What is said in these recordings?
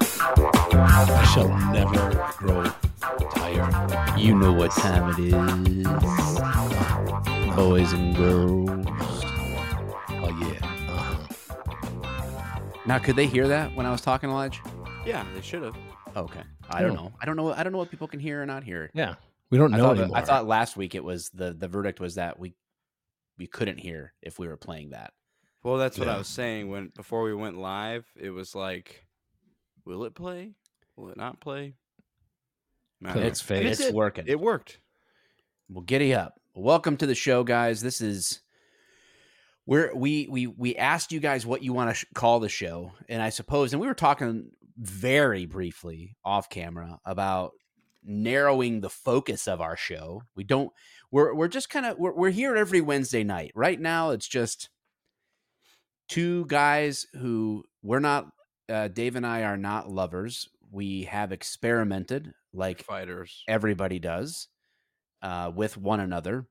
I shall never grow tired. You know what time it is, boys and girls. Oh yeah. Uh-huh. Now, could they hear that when I was talking, Elijah? Yeah, they should have. Okay, I don't know. I don't know. I don't know what people can hear or not hear. Yeah. We don't I know thought, that- anymore. I thought last week it was the the verdict was that we we couldn't hear if we were playing that. Well, that's what Yeah. I was saying when before we went live. It was like, will it play? Will it not play? It's fake. And it It's working. It worked. Well, giddy up. Welcome to the show, guys. This is where we we we asked you guys what you want to sh- call the show, and I suppose, and we were talking very briefly off camera about narrowing the focus of our show. We don't. We're we're just kind of we're we're here every Wednesday night. Right now, it's just two guys who we're not. Uh, Dave and I are not lovers. We have experimented like Fighters. everybody does uh, with one another.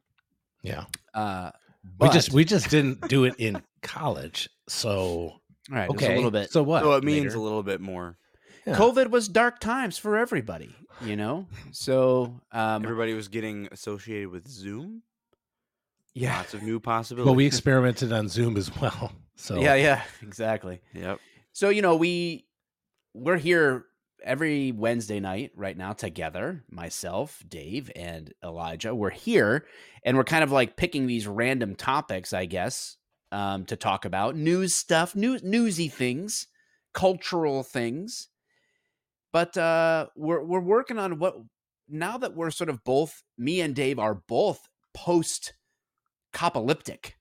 yeah. Uh, We just we just didn't do it in college. So all right. It okay. a little bit. So what? So it means later. a little bit more. Yeah. COVID was dark times for everybody, you know. So um, Everybody was getting associated with Zoom. yeah, Lots of new possibilities. Well, we experimented on Zoom as well. So yeah, yeah, exactly. Yep. So you know we we're here every Wednesday night right now together. Myself, Dave, and Elijah. We're here, and we're kind of like picking these random topics, I guess, um, to talk about news stuff, news newsy things, cultural things. But uh, we're we're working on what now that we're sort of both me and Dave are both post copolyptic,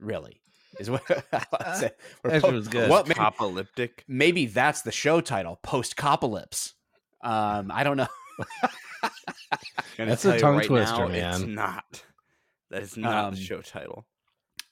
really. Is what I say. We're That po- was good. What maybe, Apocalyptic. maybe that's the show title, post copolypse. Um, I don't know. That's a tongue right twister, now, It's man. not. That is not Um, the show title.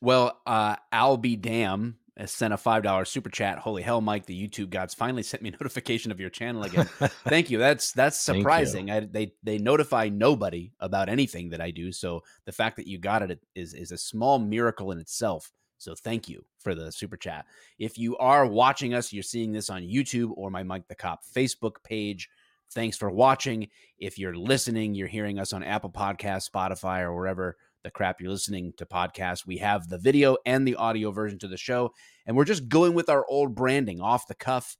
Well, uh, Al B. Dam has sent a five dollar super chat. Holy hell, Mike! The YouTube gods finally sent me a notification of your channel again. Thank you. That's that's surprising. I, they they notify nobody about anything that I do. So the fact that you got it is is a small miracle in itself. So thank you for the super chat. If you are watching us, you're seeing this on YouTube or my Mike the Cop Facebook page. Thanks for watching. If you're listening, you're hearing us on Apple Podcasts, Spotify, or wherever the crap you're listening to podcasts. We have the video and the audio version to the show, and we're just going with our old branding off the cuff.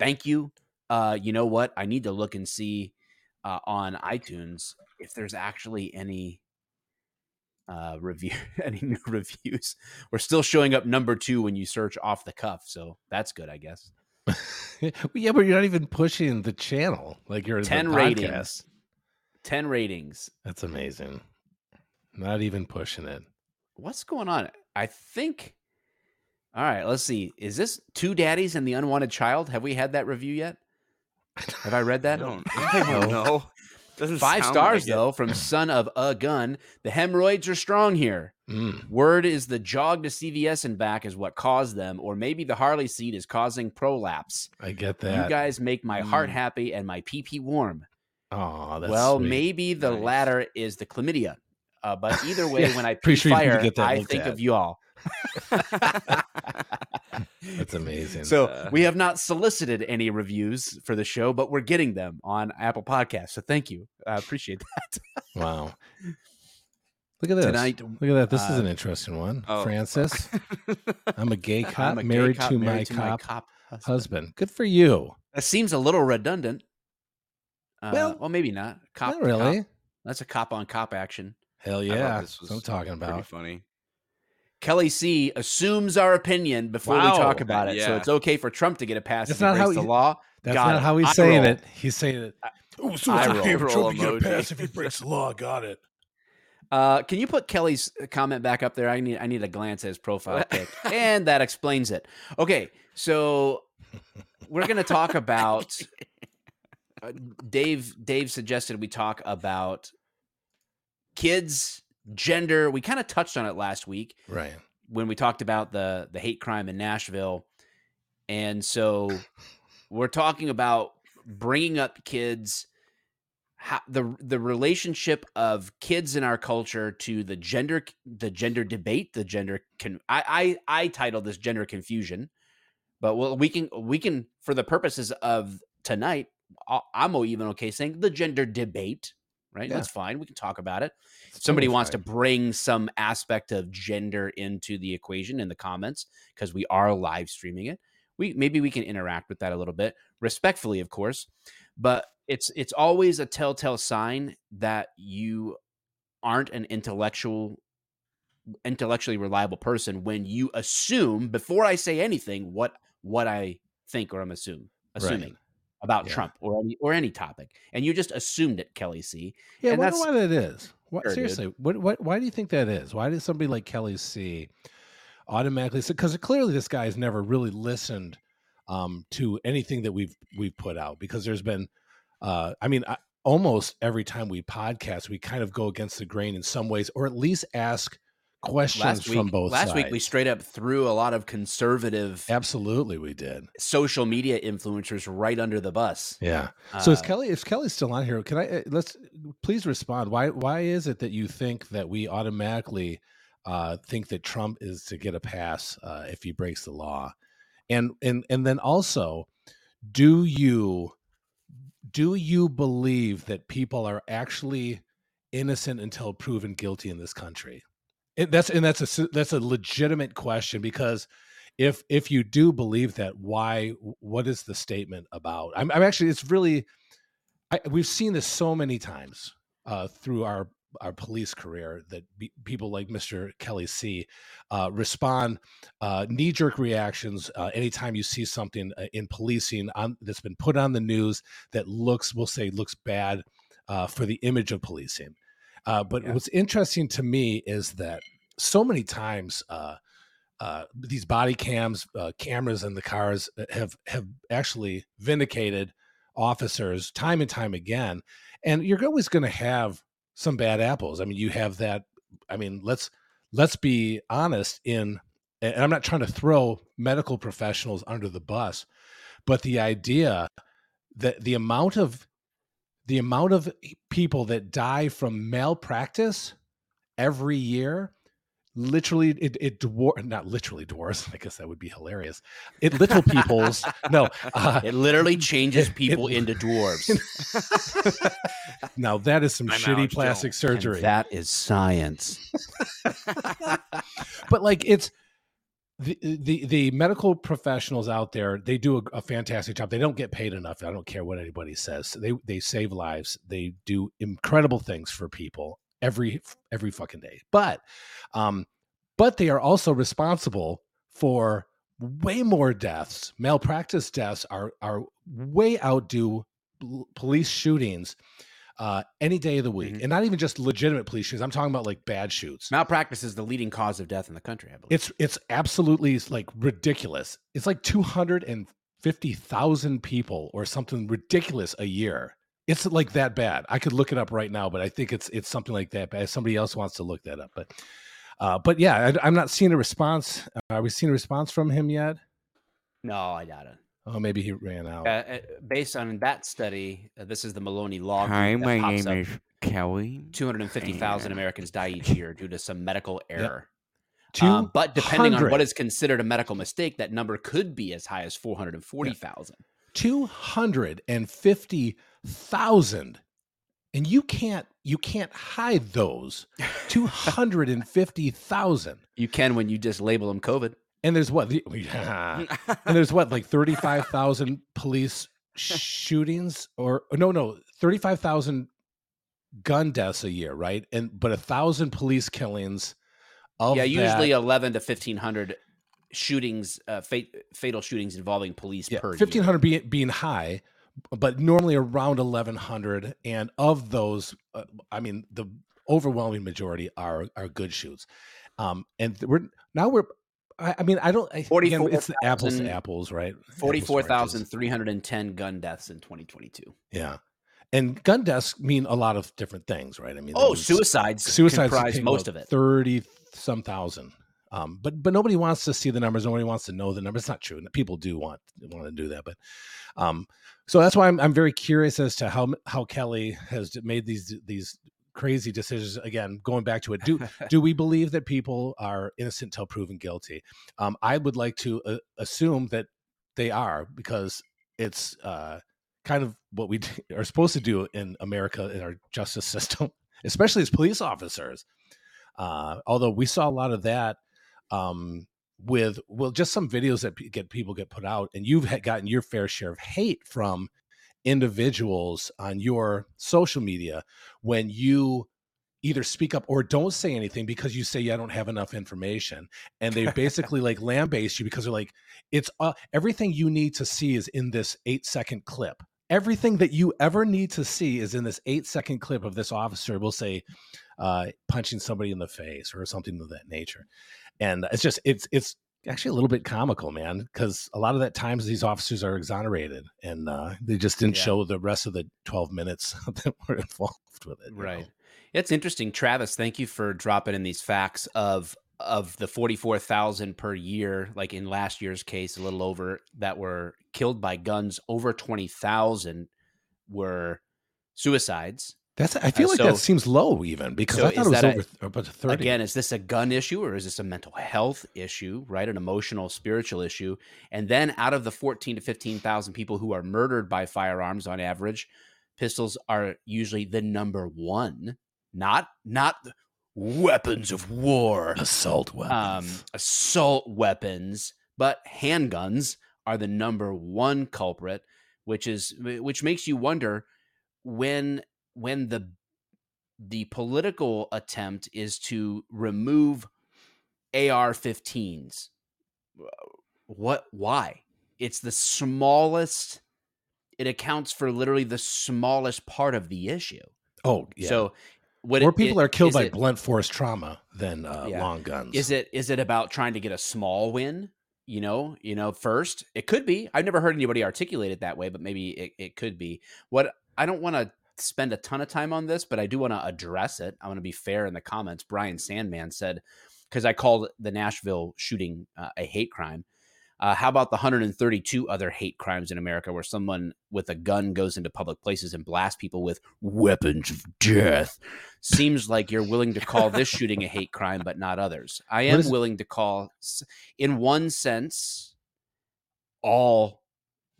Thank you. Uh, you know what? I need to look and see uh, on iTunes if there's actually any uh review any new reviews. We're still showing up number two when you search off the cuff so that's good i guess. Yeah, but you're not even pushing the channel like you're the 10 podcast. ratings 10 ratings. That's amazing. Not even pushing it. what's going on? I think all right let's see. Is this two daddies and the unwanted child? Have we had that review yet? Have i read I that? Don't, I don't know. Doesn't five stars like it. though from son of a gun the hemorrhoids are strong here Mm. Word is the jog to CVS and back is what caused them, or maybe the Harley seat is causing prolapse. I get that. You guys make my heart Mm. happy and my pee pee warm. Oh, that's well, sweet. maybe the Nice. latter is the chlamydia. Uh, but either way, Yeah, when I pretty pee sure you need to fire, I think at. of you all. That's amazing. So Uh, we have not solicited any reviews for the show, but we're getting them on Apple Podcasts. So thank you. I appreciate that. wow. Look at this. Tonight, Look at that. This is uh, an interesting one. Oh. Francis, I'm a gay cop I'm a gay married, cop to, married my cop husband. husband. Good for you. That seems a little redundant. Uh, Well, well, maybe not. Cop, Not really. cop. That's a cop on cop action. Hell I yeah. this That's what I'm talking pretty about. funny. Kelly C assumes our opinion before we talk about it. So it's okay for Trump to get a pass That's if he not how breaks the law. That's Got not it. how he's Eye saying roll. it. He's saying it. Oh, so Eye it's roll. okay for Eye Trump to get a pass if he breaks the law. Got it. Uh, can you put Kelly's comment back up there? I need I need a glance at his profile pic, and that explains it. Okay, so we're going to talk about. Uh, Dave Dave suggested we talk about kids, gender. We kind of touched on it last week Right. when we talked about the the hate crime in Nashville, and so we're talking about bringing up kids, how, the the relationship of kids in our culture to the gender the gender debate, the gender con- I I I titled this gender confusion, but well we can we can for the purposes of tonight, I'm even okay saying the gender debate, right? Yeah. That's fine. We can talk about it. It's somebody totally wants fine. to bring some aspect of gender into the equation in the comments because we are live streaming it we maybe we can interact with that a little bit respectfully of course but it's it's always a telltale sign that you aren't an intellectual intellectually reliable person when you assume before i say anything what what i think or i'm assume assuming about Yeah. trump or any or any topic and you just assumed it kelly c Yeah, and I wonder that's- why that is. What, Sure, dude. seriously, what, what, why do you think that is? Why does somebody like Kelly C automatically? Because clearly this guy has never really listened um, to anything that we've we've put out. Because there's been, uh, I mean, I, almost every time we podcast, we kind of go against the grain in some ways, or at least ask questions last week from both last sides. week we straight up threw a lot of conservative absolutely we did. social media influencers right under the bus Yeah. So is Uh, Kelly? If Kelly's still on here, can I uh, let's please respond? Why why is it that you think that we automatically uh, think that Trump is to get a pass uh, if he breaks the law, and and and then also, do you do you believe that people are actually innocent until proven guilty in this country? And that's and that's a that's a legitimate question because if if you do believe that, why? What is the statement about? I'm, I'm actually it's really I, we've seen this so many times uh, through our our police career that be, people like Mr. Kelly C uh, respond uh, knee jerk reactions uh, anytime you see something uh, in policing on that's been put on the news that looks we'll say looks bad uh, for the image of policing. Uh, but Yeah. what's interesting to me is that so many times uh, uh, these body cams, uh, cameras in the cars uh, have have actually vindicated officers time and time again. And you're always going to have some bad apples. I mean, you have that. I mean, let's let's be honest. In and I'm not trying to throw medical professionals under the bus, but the idea that the amount of the amount of people that die from malpractice every year literally it it dwar- not literally dwarfs i guess that would be hilarious. It little people's no uh, it literally changes people it- into dwarves. Now that is some I'm shitty Alex plastic Jones, And surgery. that is science. But like it's the, the the medical professionals out there they do a, a fantastic job. They don't get paid enough. I don't care what anybody says. They they save lives. They do incredible things for people every every fucking day. But um but they are also responsible for way more deaths. Malpractice deaths are are way outdo police shootings uh any day of the week Mhm. and not even just legitimate police shootings i'm talking about like bad shoots malpractice is the leading cause of death in the country i believe it's it's absolutely like ridiculous. It's like two hundred and fifty thousand people or something ridiculous a year. It's like that bad. I could look it up right now, but I think it's it's something like that. But if somebody else wants to look that up, but uh, but yeah, I, I'm not seeing a response. Are we seeing a response from him yet? no i doubt it Oh, maybe he ran out. uh, uh, based on that study uh, this is the maloney law Hi, that my pops name up. is Kelly. 250,000 Americans die each year due to some medical error. Two Um, but depending on what is considered a medical mistake, that number could be as high as 440,000. two hundred and fifty thousand, and you can't you can't hide those two hundred and fifty thousand. You can when you just label them COVID. And there's what? the- and there's what like 35,000 police shootings or no no 35,000 gun deaths a year right and but a thousand police killings of yeah, usually that, 11 to 1,500 shootings, uh, fat- fatal shootings involving police yeah, per year. 1500 being, being high but normally around 1100 and of those uh, i mean the overwhelming majority are are good shoots um and we're now we're I, I mean, I don't. I, again, it's the apples to apples, right? Apples to 44,310 gun deaths in 2022. Yeah, and gun deaths mean a lot of different things, right? I mean, Oh, suicides, suicides comprise most of it. Thirty some thousand. Um, but but nobody wants to see the numbers. Nobody wants to know the numbers. It's not true. People do want want to do that, but um, so that's why I'm I'm very curious as to how how Kelly has made these these crazy decisions again going back to it do do we believe that people are innocent till proven guilty? Um, i would like to uh, assume that they are because it's uh, kind of what we are supposed to do in america in our justice system especially as police officers. Uh, although we saw a lot of that um, with well just some videos that get people get put out and you've gotten your fair share of hate from individuals on your social media when you either speak up or don't say anything because you say you don't have enough information and they basically like lambaste you because they're like it's uh, everything you need to see is in this eight second clip. Everything that you ever need to see is in this eight second clip of this officer will say uh, punching somebody in the face or something of that nature. And it's just it's it's actually a little bit comical, man, because a lot of that times these officers are exonerated and uh, they just didn't yeah. show the rest of the 12 minutes that were involved with it. Right. Know? It's interesting, Travis. Thank you for dropping in these facts of of the 44,000 per year, like in last year's case, a little over that were killed by guns, over 20,000 were suicides that's I feel uh, like so, that seems low even because so I thought it was over a, about 30. Again, is this a gun issue or is this a mental health issue, right? An emotional, spiritual issue. And then out of the 14 to 15,000 people who are murdered by firearms on average, pistols are usually the number 1, not not weapons of war, assault weapons. Um, assault weapons, but handguns are the number 1 culprit, which is which makes you wonder when when the the political attempt is to remove AR-15s. What? Why? It's the smallest. It accounts for literally the smallest part of the issue. Oh, yeah. So, what more it, people it, are killed by it, blunt force trauma than uh, yeah. long guns. Is it? Is it about trying to get a small win? You know, you know. First, it could be. I've never heard anybody articulate it that way, but maybe it, it could be. What I don't want to spend a ton of time on this, but I do want to address it. I want to be fair in the comments. Brian Sandman said, because I called the Nashville shooting uh, a hate crime. Uh, how about the 132 other hate crimes in America where someone with a gun goes into public places and blasts people with weapons of death? Seems like you're willing to call this shooting a hate crime, but not others. I am is- willing to call, in one sense, all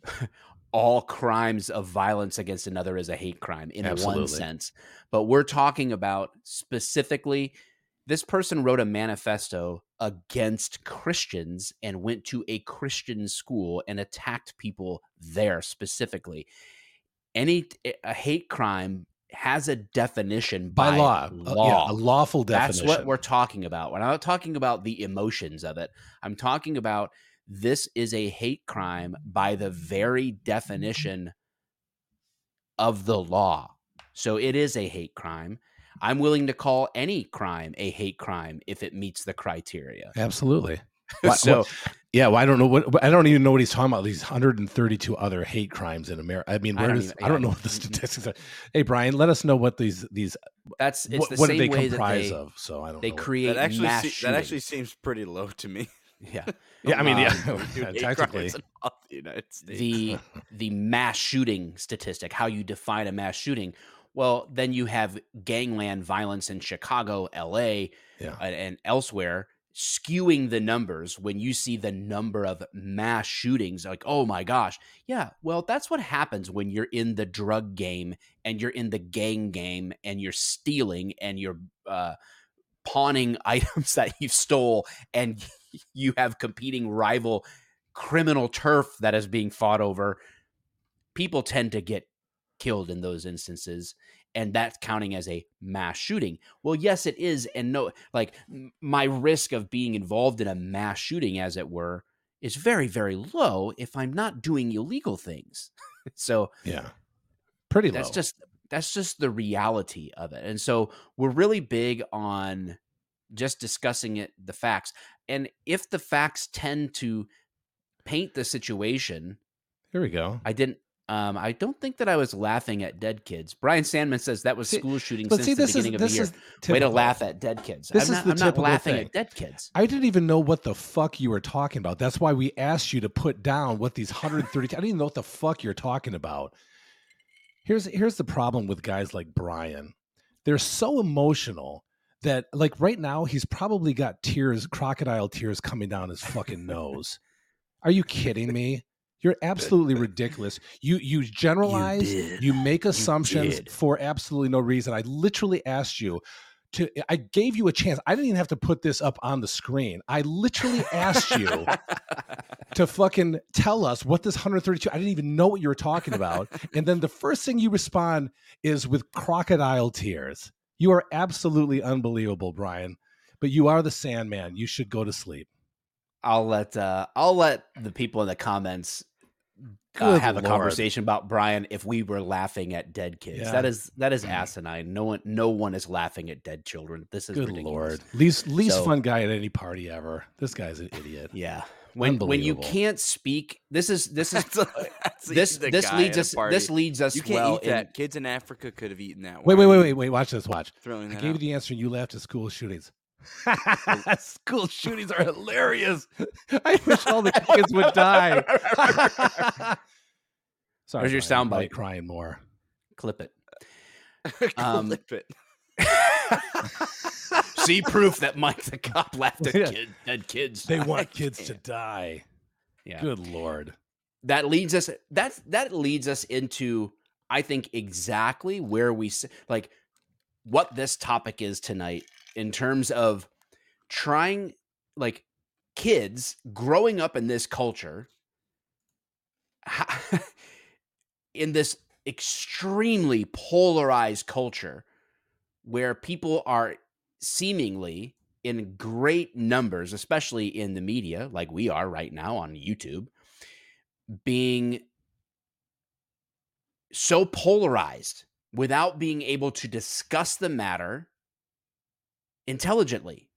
all crimes of violence against another is a hate crime in Absolutely. one sense. But we're talking about specifically this person wrote a manifesto against Christians and went to a Christian school and attacked people there specifically. Any a hate crime has a definition by, by law, law. Uh, yeah, a lawful definition. That's what we're talking about. When I'm not talking about the emotions of it, I'm talking about this is a hate crime by the very definition of the law. So it is a hate crime. I'm willing to call any crime a hate crime if it meets the criteria. Absolutely. So, what, yeah, well, I don't know what I don't even know what he's talking about. These 132 other hate crimes in America. I mean, where I does even, I don't know what the mm-hmm. statistics are. Hey, Brian, let us know what these these that's it's what, the what same do they way comprise they, of. So I don't. They know. create that actually se- that actually seems pretty low to me. Yeah. Yeah, I mean, yeah, um, yeah technically. The United States. The the mass shooting statistic, how you define a mass shooting. Well, then you have gangland violence in Chicago, L.A., yeah. and, and elsewhere skewing the numbers when you see the number of mass shootings like oh my gosh yeah well that's what happens when you're in the drug game and you're in the gang game and you're stealing and you're uh, pawning items that you stole and you have competing rival criminal turf that is being fought over people tend to get killed in those instances and that's counting as a mass shooting well yes it is and no like my risk of being involved in a mass shooting as it were is very very low if i'm not doing illegal things so yeah pretty low. that's just that's just the reality of it. And so we're really big on just discussing it, the facts. And if the facts tend to paint the situation, here we go. I didn't. Um, I don't think that I was laughing at dead kids. Brian Sandman says that was See- school shooting since see, the this is beginning of the this year. is Way to laugh at dead kids. This I'm is not, the I'm not laughing thing. at dead kids. I didn't even know what the fuck you were talking about. That's why we asked you to put down what these 130. I didn't even know what the fuck you're talking about. Here's here's the problem with guys like Brian. They're so emotional that like right now he's probably got tears, crocodile tears coming down his fucking nose. Are you kidding me? You're absolutely ridiculous. You you generalize, did. you, make assumptions did. for absolutely no reason. I literally asked you to I gave you a chance. I didn't even have to put this up on the screen. I literally asked you to fucking tell us what this 132 I didn't even know what you were talking about. and then the first thing you respond is with crocodile tears. You are absolutely unbelievable, Brian. But you are the Sandman. You should go to sleep. I'll let uh, I'll let the people in the comments uh, have a conversation about Brian if we were laughing at dead kids. Yeah. That is that is asinine. No one no one is laughing at dead children. This is Good ridiculous. lord. Least least So- fun guy at any party ever. This guy's an idiot. Yeah. When when you can't speak, this is this is That's a- that's this this leads us this leads us You can't well eat in- that. Kids in Africa could have eaten that. Wait, wait, wait, wait, wait. Watch this. Watch. Throwing I gave you the answer and you laughed at school shootings. school shootings are hilarious. I wish all the kids would die. Sorry, Where's your soundbite? Crying more. clip it. Um, Clip it. See proof that Mike the cop laughed at Yeah. kid, dead kids. They want kids to die. Yeah. Good lord. that leads us that's that leads us into i think exactly where we like what this topic is tonight in terms of trying like kids growing up in this culture in this extremely polarized culture where people are seemingly in great numbers especially in the media like we are right now on YouTube being so polarized without being able to discuss the matter intelligently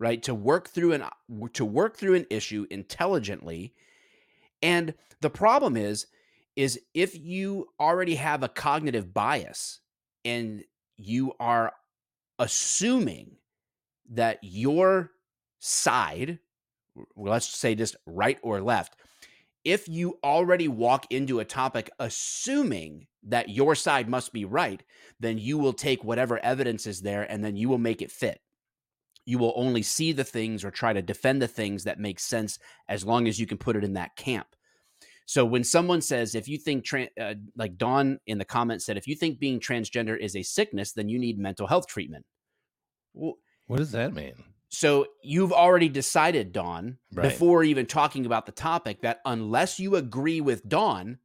right? To work through an to work through an issue intelligently. And the problem is is if you already have a cognitive bias and you are assuming that your side let's say just right or left if you already walk into a topic assuming that your side must be right, then you will take whatever evidence is there and then you will make it fit. You will only see the things or try to defend the things that make sense as long as you can put it in that camp. So when someone says, if you think, tran uh, like Dawn in the comments said, if you think being transgender is a sickness, then you need mental health treatment. Well, What does that mean? so you've already decided, Dawn, Right. before even talking about the topic, that unless you agree with Dawn,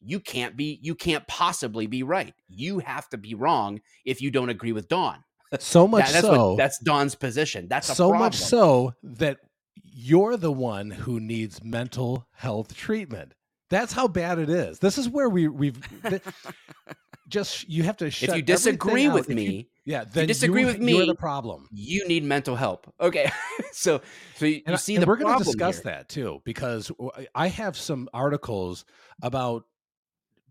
you can't be, you can't possibly be right. You have to be wrong if you don't agree with Dawn. So much That- that's so what, that's Dawn's position. That's a so problem. much so that you're the one who needs mental health treatment. That's how bad it is. This is where we we've just you have to shut if you disagree with If you- me, yeah, then disagree you, with you're me, the problem. you need mental help. Okay, so so you, And, you see the we're going to discuss here. that too because I have some articles about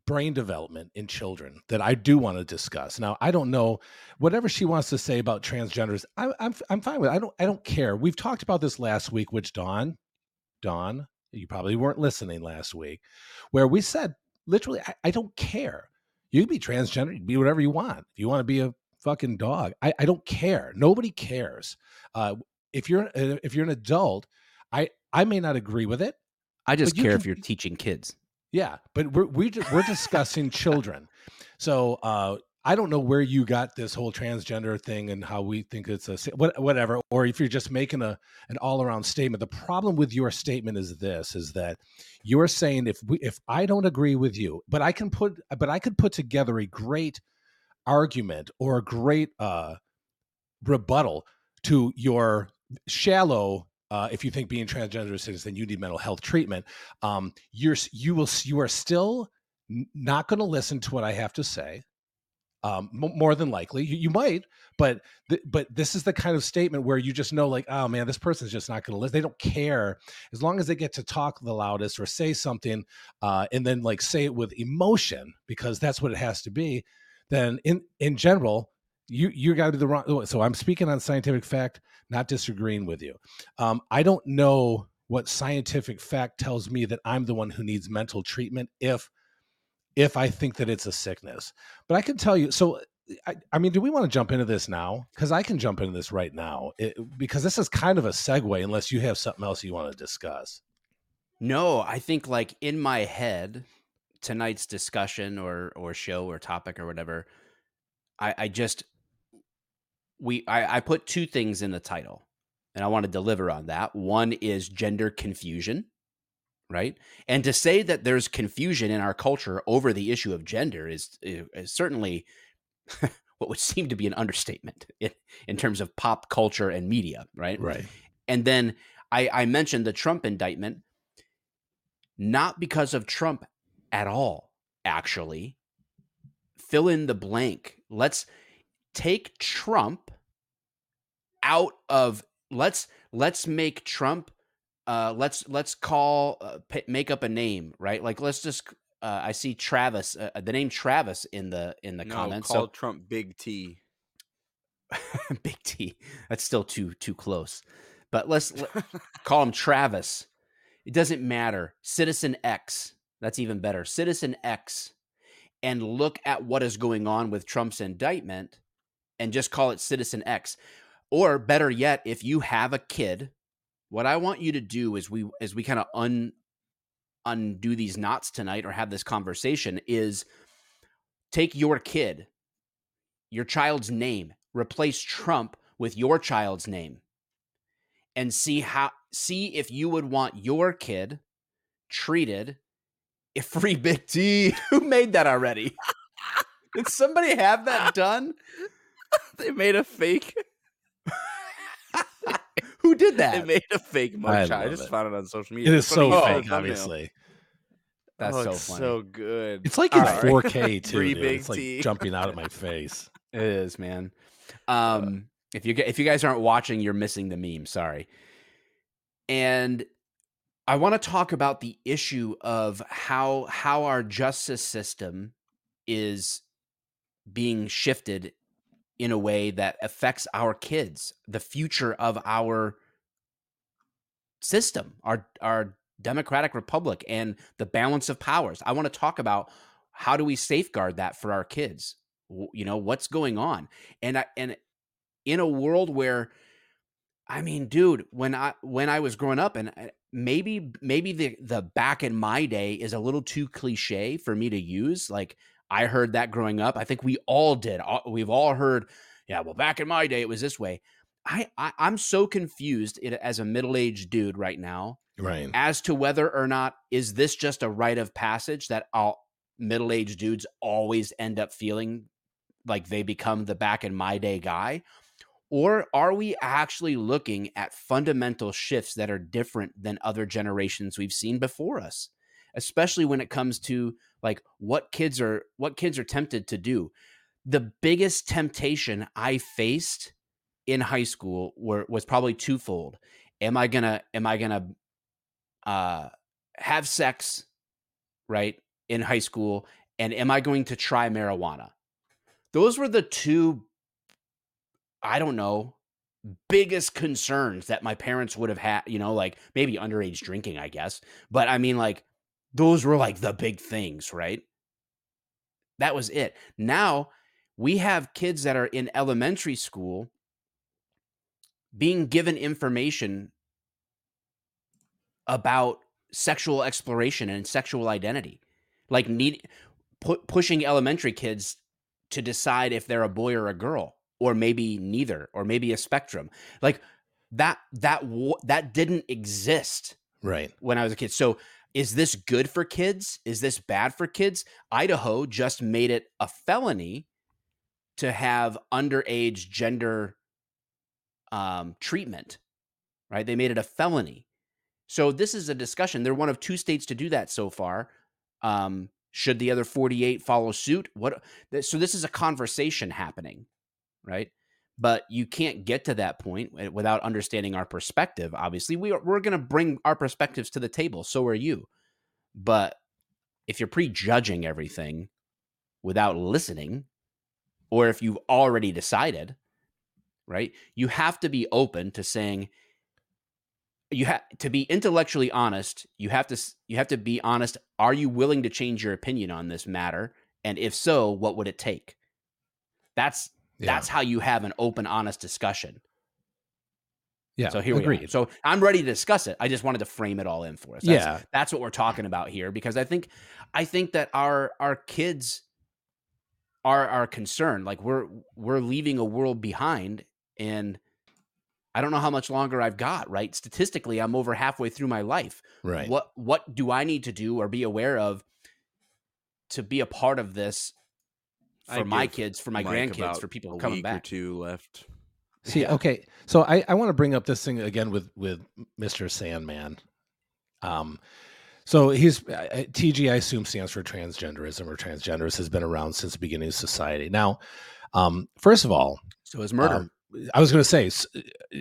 brain development in children that I do want to discuss. Now, I don't know whatever she wants to say about transgenders. I, I'm I'm fine with. It. I don't I don't care. We've talked about this last week, which Dawn, Dawn, you probably weren't listening last week, where we said literally, I, I don't care. You can be transgender, you can be whatever you want. If you want to be a fucking dog, I, I don't care. Nobody cares. Uh, if you're uh, if you're an adult, I I may not agree with it. I just care can- if you're teaching kids. Yeah, but we're we, ju- we're discussing children. So uh, I don't know where you got this whole transgender thing and how we think it's a whatever, or if you're just making a an all around statement. The problem with your statement is this: is that you're saying if we if I don't agree with you, but I can put but I could put together a great argument or a great uh, rebuttal to your shallow. Uh, if you think being transgender is then you need mental health treatment. Um, you're you will you are still not going to listen to what I have to say. Um, m- more than likely you, you might but th- but this is the kind of statement where you just know like oh man this person's just not going to listen. They don't care as long as they get to talk the loudest or say something uh, and then like say it with emotion because that's what it has to be then in in general you you got to do the wrong so i'm speaking on scientific fact not disagreeing with you. Um, i don't know what scientific fact tells me that i'm the one who needs mental treatment if if I think that it's a sickness. But I can tell you. So, I, I mean, do we want to jump into this now? Because I can jump into this right now. It, because this is kind of a segue, unless you have something else you want to discuss. No, I think like in my head, tonight's discussion or or show or topic or whatever, I, I just we I, I put two things in the title, and I want to deliver on that. One is gender confusion right? And to say that there's confusion in our culture over the issue of gender is, eh, is certainly what would seem to be an understatement in, in terms of pop culture and media, right? Right. And then I, I mentioned the Trump indictment, not because of Trump at all, actually. Fill in the blank. Let's take Trump out of let's let's make Trump uh, let's let's call uh, p- make up a name, right? Like let's just uh, I see Travis, uh, the name Travis in the in the no, comments. Call so Trump Big T. Big T. That's still too too close. But let's let, call him Travis. It doesn't matter. Citizen X. That's even better. Citizen X. And look at what is going on with Trump's indictment and just call it Citizen X. Or better yet, if you have a kid what I want you to do is we as we kind of un undo these knots tonight or have this conversation is take your kid, your child's name, replace Trump with your child's name and see how see if you would want your kid treated if free big T who made that already? Did somebody have that done? they made a fake Who did They that? made a fake mugshot. I, love just it. found it on social media. It is so you fake, obviously. That's Oh, so funny. So good. It's like in Sorry. 4K too. Free dude. Big It's like T. jumping out of my face. It is, man. Um, if you if you guys aren't watching, you're missing the meme. Sorry. And I want to talk about the issue of how how our justice system is being shifted in a way that affects our kids, the future of our system, our our democratic republic and the balance of powers. I want to talk about how do we safeguard that for our kids? You know, what's going on? And I and in a world where I mean, dude, when I when I was growing up and uh, maybe maybe the the back in my day is a little too cliche for me to use. Like I heard that growing up. I think we all did. We've all heard, yeah, well, back in my day it was this way. I, I I'm so confused as a middle-aged dude right now Right. as to whether or not is this just a rite of passage that all middle-aged dudes always end up feeling like they become the back in my day guy or are we actually looking at fundamental shifts that are different than other generations we've seen before us especially when it comes to like what kids are what kids are tempted to do. The biggest temptation i faced in high school were was probably twofold. Am i gonna am i gonna uh have sex right in high school and am i going to try marijuana? Those were the two i don't know biggest concerns that my parents would have had you know like maybe underage drinking i guess. But i mean like those were like the big things right? That was it. Now we have kids that are in elementary school being given information about sexual exploration and sexual identity like need pu- pushing elementary kids to decide if they're a boy or a girl or maybe neither or maybe a spectrum. Like that that that didn't exist Right. when i was a kid. So is this good for kids? Is this bad for kids? Idaho just made it a felony to have underage gender um, treatment right? They made it a felony. So this is a discussion. They're one of two states to do that so far. Um, Should the other 48 follow suit? What so this is a conversation happening, right? But you can't get to that point eh, without understanding our perspective. Obviously, we are, we're going to bring our perspectives to the table. So are you. But if you're prejudging everything without listening, or if you've already decided, right, you have to be open to saying, you have to be intellectually honest you have to you have to be honest are you willing to change your opinion on this matter and if so what would it take that's yeah. that's how you have an open honest discussion yeah so here agreed. we are so i'm ready to discuss it i just wanted to frame it all in for us that's, yeah that's what we're talking about here because i think i think that our our kids are are concerned like we're we're leaving a world behind and I don't know how much longer I've got, right? Statistically, I'm over halfway through my life. Right. What what do I need to do or be aware of to be a part of this for my kids, for my Mike grandkids, for people coming back? Or two left. See, yeah. okay. So I, I want to bring up this thing again with with Mr. Sandman. Um so he's uh, TG I assume stands for transgenderism or transgenders has been around since the beginning of society. Now, um, first of all, so is murder. Um, I was going to say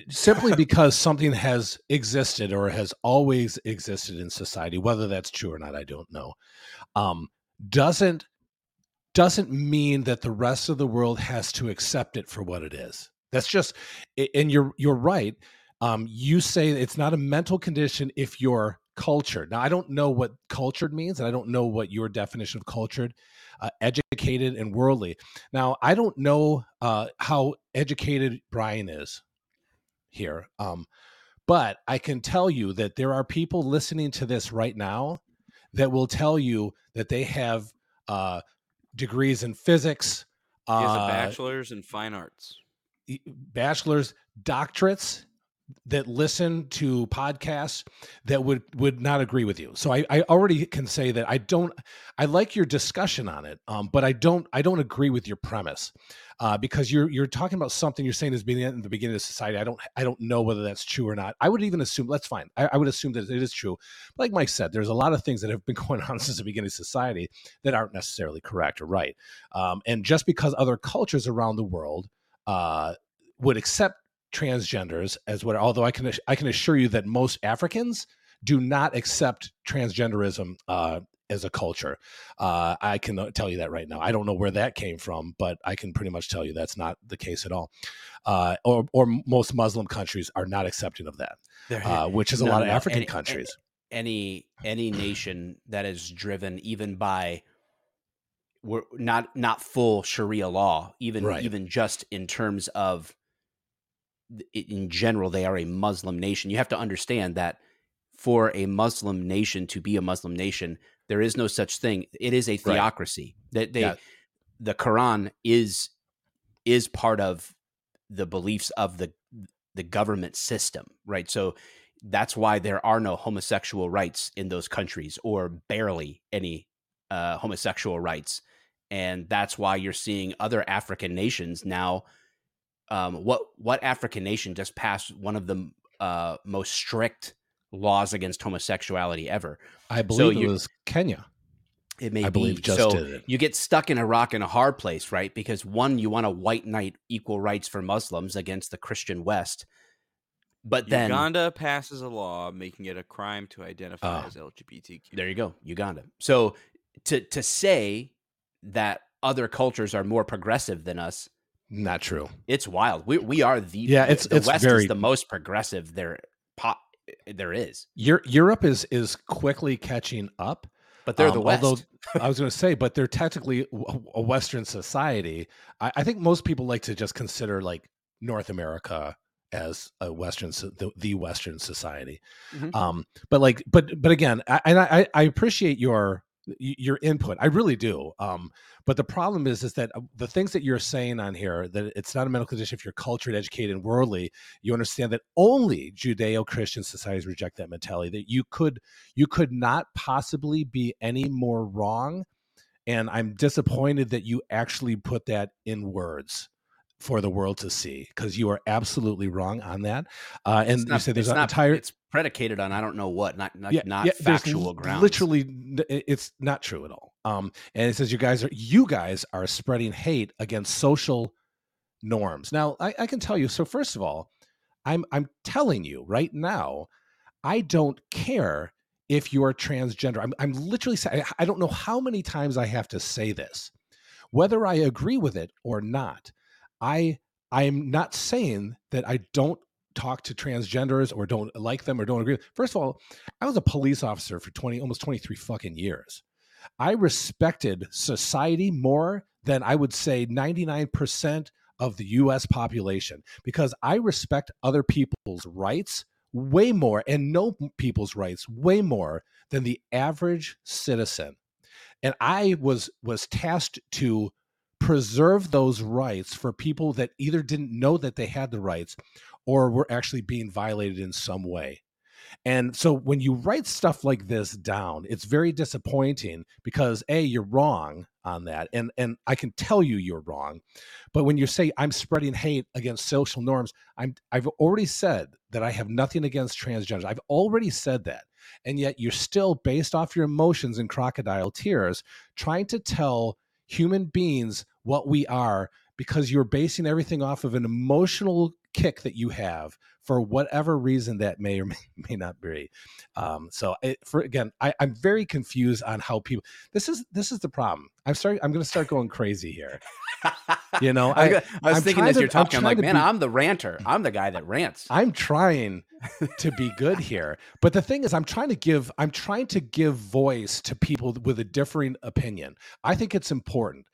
simply because something has existed or has always existed in society, whether that's true or not, I don't know. Um, doesn't doesn't mean that the rest of the world has to accept it for what it is. That's just, and you're you're right. Um, you say it's not a mental condition if you're cultured. Now, I don't know what cultured means, and I don't know what your definition of cultured uh, educated and worldly. Now, I don't know uh, how educated Brian is here, um, but I can tell you that there are people listening to this right now that will tell you that they have uh, degrees in physics. He has a uh, bachelor's in fine arts. Bachelor's, doctorates that listen to podcasts that would would not agree with you. So i i already can say that i don't i like your discussion on it um, but i don't i don't agree with your premise uh, because you're you're talking about something you're saying is being in the beginning of society. I don't i don't know whether that's true or not. I would even assume that's fine. I, I would assume that it is true. But like mike said there's a lot of things that have been going on since the beginning of society that aren't necessarily correct or right. Um, and just because other cultures around the world uh, would accept transgenders as what although i can i can assure you that most africans do not accept transgenderism uh, as a culture. Uh, i can uh, tell you that right now. I don't know where that came from but i can pretty much tell you that's not the case at all. Uh, or, or most muslim countries are not accepting of that uh, which is a lot no, of african any, countries. any any nation that is driven even by we're not not full sharia law even right. even just in terms of in general they are a Muslim nation. You have to understand that for a Muslim nation to be a Muslim nation, there is no such thing. It is a theocracy. Right. That they, yeah. the Quran is is part of the beliefs of the the government system, right? So that's why there are no homosexual rights in those countries, or barely any uh, homosexual rights, and that's why you're seeing other African nations now um, what what African nation just passed one of the uh, most strict laws against homosexuality ever? I believe so it was Kenya. It may I be. believe just so did it. You get stuck in a rock and a hard place, right? Because one, you want a white knight equal rights for Muslims against the Christian West. But then Uganda passes a law making it a crime to identify uh, as LGBTQ. There you go, Uganda. So to to say that other cultures are more progressive than us not true. It's wild. We we are the yeah. It's the it's West very, is the most progressive there pop there is. Europe is is quickly catching up, but they're um, the West. Although I was going to say, but they're technically a Western society. I, I, think most people like to just consider like North America as a Western the, the Western society. Mm-hmm. Um, but like, but but again, I, and I I appreciate your your input i really do um, but the problem is is that uh, the things that you're saying on here that it's not a medical condition if you're cultured educated and worldly you understand that only judeo-christian societies reject that mentality that you could you could not possibly be any more wrong and i'm disappointed that you actually put that in words for the world to see because you are absolutely wrong on that uh, and you said there's an not, entire it's predicated on I don't know what, not not, yeah, not yeah, factual grounds. Literally, it's not true at all. Um, and it says you guys are you guys are spreading hate against social norms. Now, I, I can tell you. So, first of all, I'm I'm telling you right now, I don't care if you're transgender. I'm I'm literally saying I don't know how many times I have to say this, whether I agree with it or not. I I'm not saying that I don't talk to transgenders or don't like them or don't agree. First of all, I was a police officer for 20 almost 23 fucking years. I respected society more than I would say 99% of the US population because I respect other people's rights way more and know people's rights way more than the average citizen. And I was was tasked to preserve those rights for people that either didn't know that they had the rights or were actually being violated in some way. And so when you write stuff like this down, it's very disappointing because a you're wrong on that and and I can tell you you're wrong. But when you say I'm spreading hate against social norms, I'm I've already said that I have nothing against transgenders. I've already said that. And yet you're still based off your emotions and crocodile tears trying to tell human beings what we are because you're basing everything off of an emotional kick that you have for whatever reason that may or may, may not be. Um, so, it, for again, I, I'm very confused on how people. This is this is the problem. I'm starting. I'm going to start going crazy here. You know, I, I, I was I'm thinking as to- you're I'm talking, I'm, like, man, be- I'm the ranter. I'm the guy that rants. I'm trying to be good here. But the thing is I'm trying to give I'm trying to give voice to people with a differing opinion. I think it's important.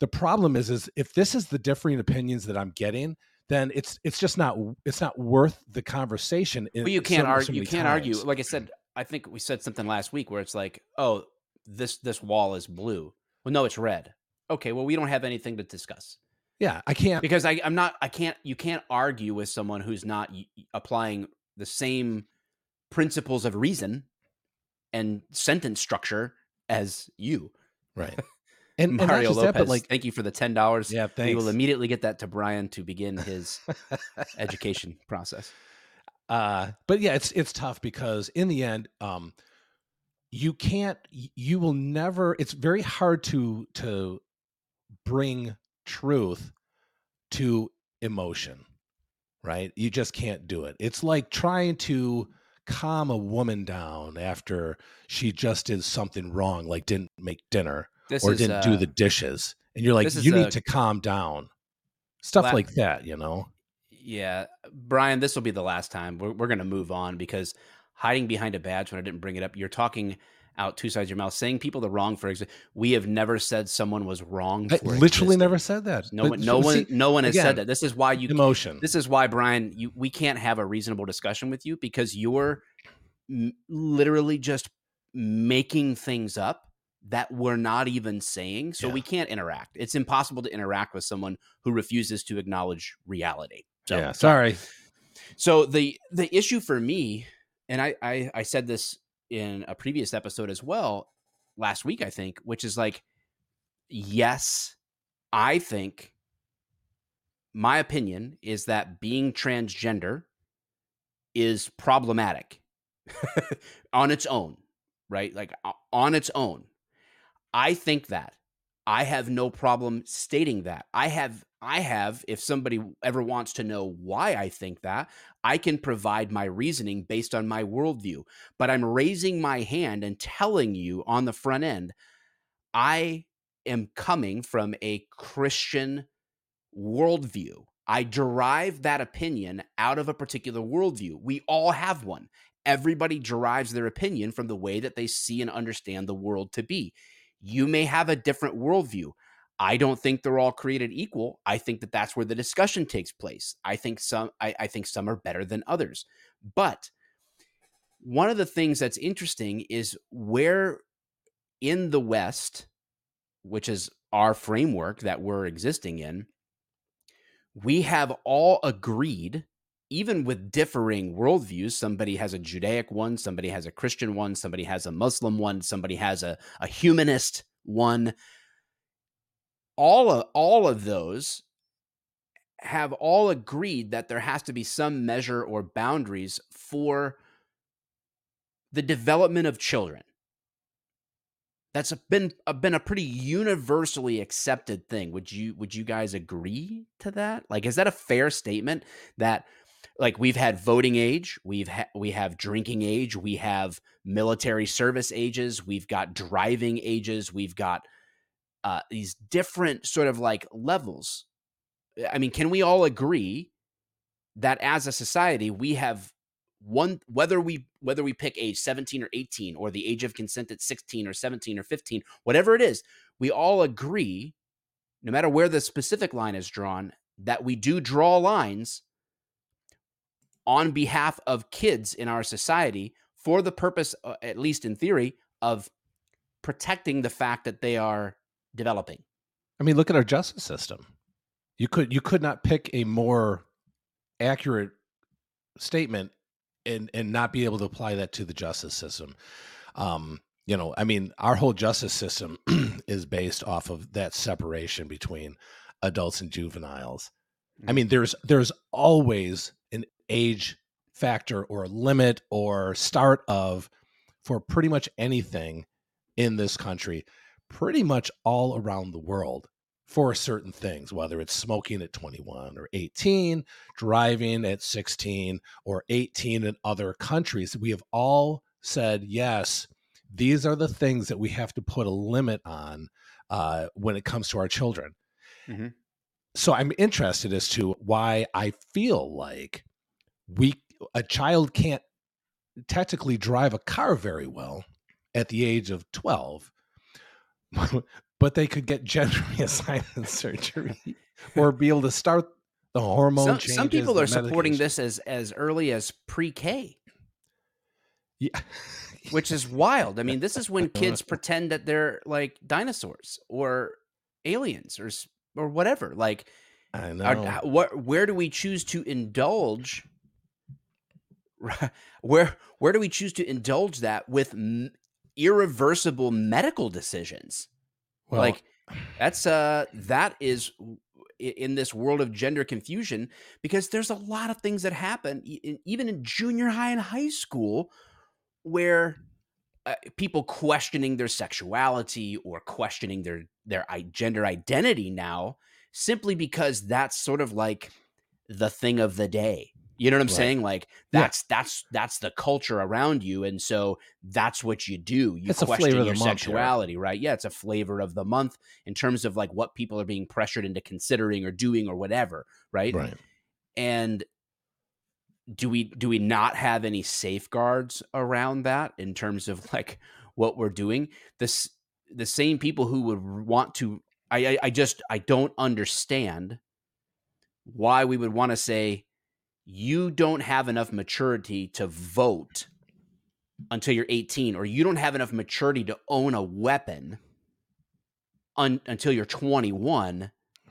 The problem is is if this is the differing opinions that I'm getting, then it's it's just not it's not worth the conversation. Well, you can't so- so argue. You can't argue. Like I said, I think we said something last week where it's like, oh, this this wall is blue. Well, no, it's red. Okay, well, we don't have anything to discuss Yeah, I can't because I, I'm not. I can't. You can't argue with someone who's not applying the same principles of reason and sentence structure as you, right. And, and not Mario just Lopez. that, but like thank you for the ten dollars. yeah, we will immediately get that to Brian to begin his education process. uh but yeah it's it's tough because in the end um you can't you will never it's very hard to to bring truth to emotion right you just can't do it it's like trying to calm a woman down after she just did something wrong like didn't make dinner This or is, didn't do uh, the dishes and you're like you need a- to calm down stuff La- like that you know Yeah, Brian, this will be the last time. We're, we're going to move on because hiding behind a badge when I didn't bring it up, you're talking out two sides of your mouth, saying people the wrong for example. We have never said someone was wrong. i literally existing. never said that No But one, no so- one, no one has again, said that. This is why you. emotion This is why Brian, you we can't have a reasonable discussion with you because you're m- literally just making things up that we're not even saying. So Yeah. we can't interact. It's impossible to interact with someone who refuses to acknowledge reality. So yeah sorry so the the issue for me, and I, I I said this in a previous episode as well last week, I think, which is like, yes, I think my opinion is that being transgender is problematic on its own, right? Like on its own. I think that. I have no problem stating that. I have I have if somebody ever wants to know why I think that, I can provide my reasoning based on my worldview. But I'm raising my hand and telling you on the front end, I am coming from a Christian worldview. I derive that opinion out of a particular worldview. We all have one. Everybody derives their opinion from the way that they see and understand the world to be. You may have a different worldview. I don't think they're all created equal. I think that that's where the discussion takes place. I think some I, I think some are better than others. But one of the things that's interesting is where in the West, which is our framework that we're existing in, we have all agreed, even with differing worldviews. Somebody has a Judaic one, somebody has a Christian one, somebody has a Muslim one, somebody has a, a humanist one. All of all of those have all agreed that there has to be some measure or boundaries for the development of children. That's been been a pretty universally accepted thing. Would you would you guys agree to that? Like, is that a fair statement that like we've had voting age, we've ha- we have drinking age, we have military service ages, we've got driving ages, we've got uh, these different sort of like levels. I mean, can we all agree that as a society we have one whether we whether we pick age 17 or 18 or the age of consent at 16 or 17 or 15 whatever it is we all agree no matter where the specific line is drawn that we do draw lines on behalf of kids in our society for the purpose uh, at least in theory of protecting the fact that they are developing I mean, look at our justice system. You could you could not pick a more accurate statement and and not be able to apply that to the justice system. Um, you know, I mean, our whole justice system is based off of that separation between adults and juveniles. I Mhm. mean, there's there's always an age factor or limit or start of for pretty much anything in this country, pretty much all around the world for certain things, whether it's smoking at 21 or 18, driving at 16 or 18 in other countries. We have all said, yes, these are the things that we have to put a limit on uh, when it comes to our children. Mhm. So I'm interested as to why I feel like we a child can't technically drive a car very well at the age of 12 but they could get gender reassignment surgery or be able to start the hormone some, changes. some people are supporting this as as early as pre-k Yeah. which is wild. I mean, this is when kids pretend that they're like dinosaurs or aliens or or whatever. Like, I know. h- what? Where do we choose to indulge? Where where do we choose to indulge that with m- irreversible medical decisions? Well, like, that's uh that is in this world of gender confusion because there's a lot of things that happen even in junior high and high school where uh, people questioning their sexuality or questioning their their i- gender identity now simply because that's sort of like the thing of the day you know what i'm Right. saying like Yeah. that's that's that's the culture around you and so that's what you do you It's a question your the month here. right yeah it's a flavor of the month in terms of like what people are being pressured into considering or doing or whatever right right. and do we do we not have any safeguards around that in terms of like what we're doing this the same people who would want to I, I i just i don't understand why we would want to say you don't have enough maturity to vote until you're 18 or you don't have enough maturity to own a weapon un, until you're 21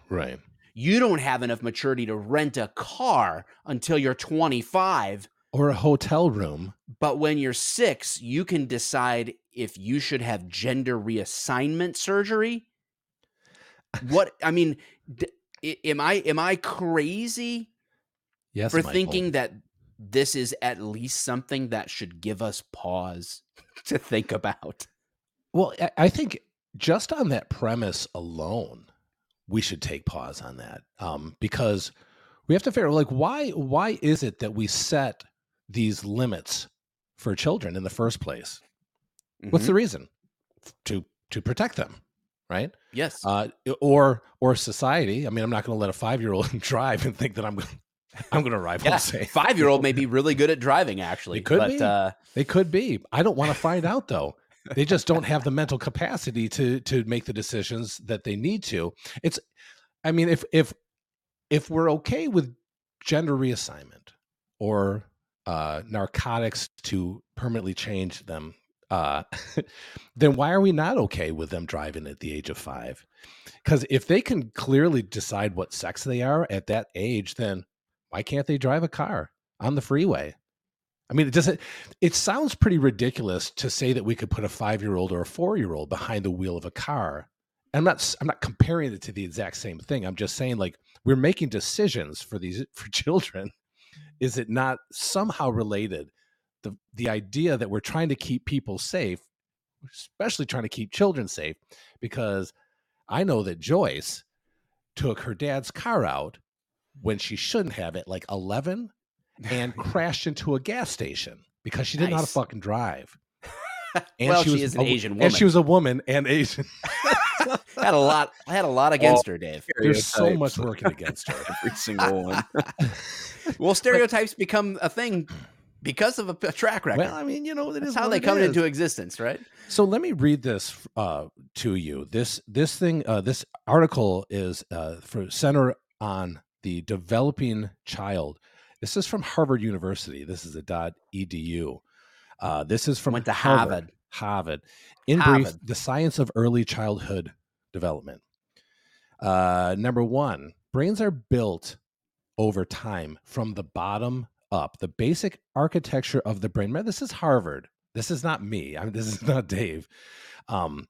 Right. you don't have enough maturity to rent a car until you're 25 Or a hotel room. but when you're 6 you can decide if you should have gender reassignment surgery what i mean d- am i am i crazy Yes. for Michael. thinking that this is at least something that should give us pause to think about Well, I- think just on that premise alone, we should take pause on that um, because we have to figure like why why is it that we set these limits for children in the first place? What's Mhm. the reason? To to protect them, right? yes Uh, or or society. I mean, I'm not going to let a five year old drive and think that I'm I'm going to arrive yeah five year old may be really good at driving actually could but be. uh They could be. I don't want to find out though. They just don't have the mental capacity to to make the decisions that they need to. It's I mean if if if we're okay with gender reassignment or uh narcotics to permanently change them uh then why are we not okay with them driving at the age of 5? Cuz if they can clearly decide what sex they are at that age then why can't they drive a car on the freeway? I mean, it doesn't. It sounds pretty ridiculous to say that we could put a five-year-old or a four-year-old behind the wheel of a car. I'm not. I'm not comparing it to the exact same thing. I'm just saying, like, we're making decisions for these for children. Is it not somehow related the the idea that we're trying to keep people safe, especially trying to keep children safe, because I know that Joyce took her dad's car out when she shouldn't have at like 11 and crashed into a gas station because she didn't know how to fucking drive. And well, she, was is an wo- Asian woman. And she was a woman and Asian. had a lot. I had a lot against her, Dave. There's so much working against her. Every single one. Well, stereotypes become a thing because of a track record. Well, I mean, you know, it That's is how they come is. into existence, right? So let me read this uh, to you. This this thing, uh, this article is uh, for center on the developing child. This is from Harvard University. This is a dot edu. Uh, this is from Went to Harvard. Harvard. Harvard. In brief, the science of early childhood development. Uh, number one, brains are built over time from the bottom up. The basic architecture of the brain. This is Harvard. This is not me. I mean, this is not Dave. Um,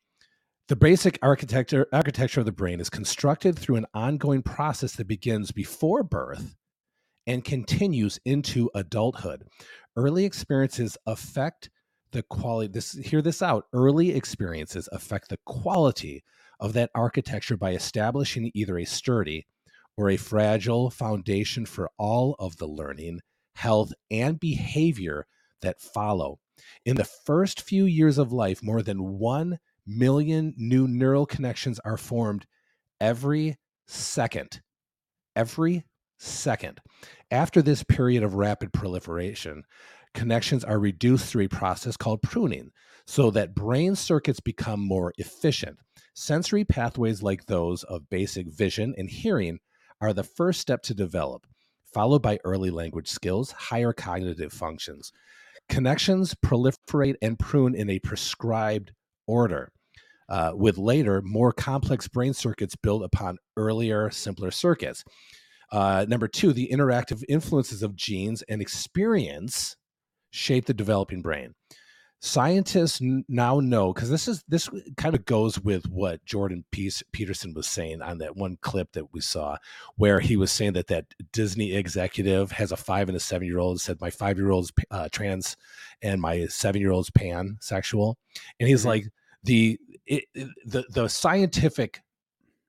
the basic architecture architecture of the brain is constructed through an ongoing process that begins before birth and continues into adulthood. Early experiences affect the quality. This hear this out. Early experiences affect the quality of that architecture by establishing either a sturdy or a fragile foundation for all of the learning, health, and behavior that follow. In the first few years of life, more than 1 million new neural connections are formed every second. Every second. After this period of rapid proliferation, connections are reduced through a process called pruning so that brain circuits become more efficient. Sensory pathways like those of basic vision and hearing are the first step to develop, followed by early language skills, higher cognitive functions. Connections proliferate and prune in a prescribed order, uh, with later, more complex brain circuits built upon earlier, simpler circuits. Uh, number two, the interactive influences of genes and experience shape the developing brain. Scientists n- now know because this is this kind of goes with what Jordan Peace, Peterson was saying on that one clip that we saw, where he was saying that that Disney executive has a five and a seven year old said my five year old's uh, trans and my seven year old's pansexual, and he's Mhm. like the it, the the scientific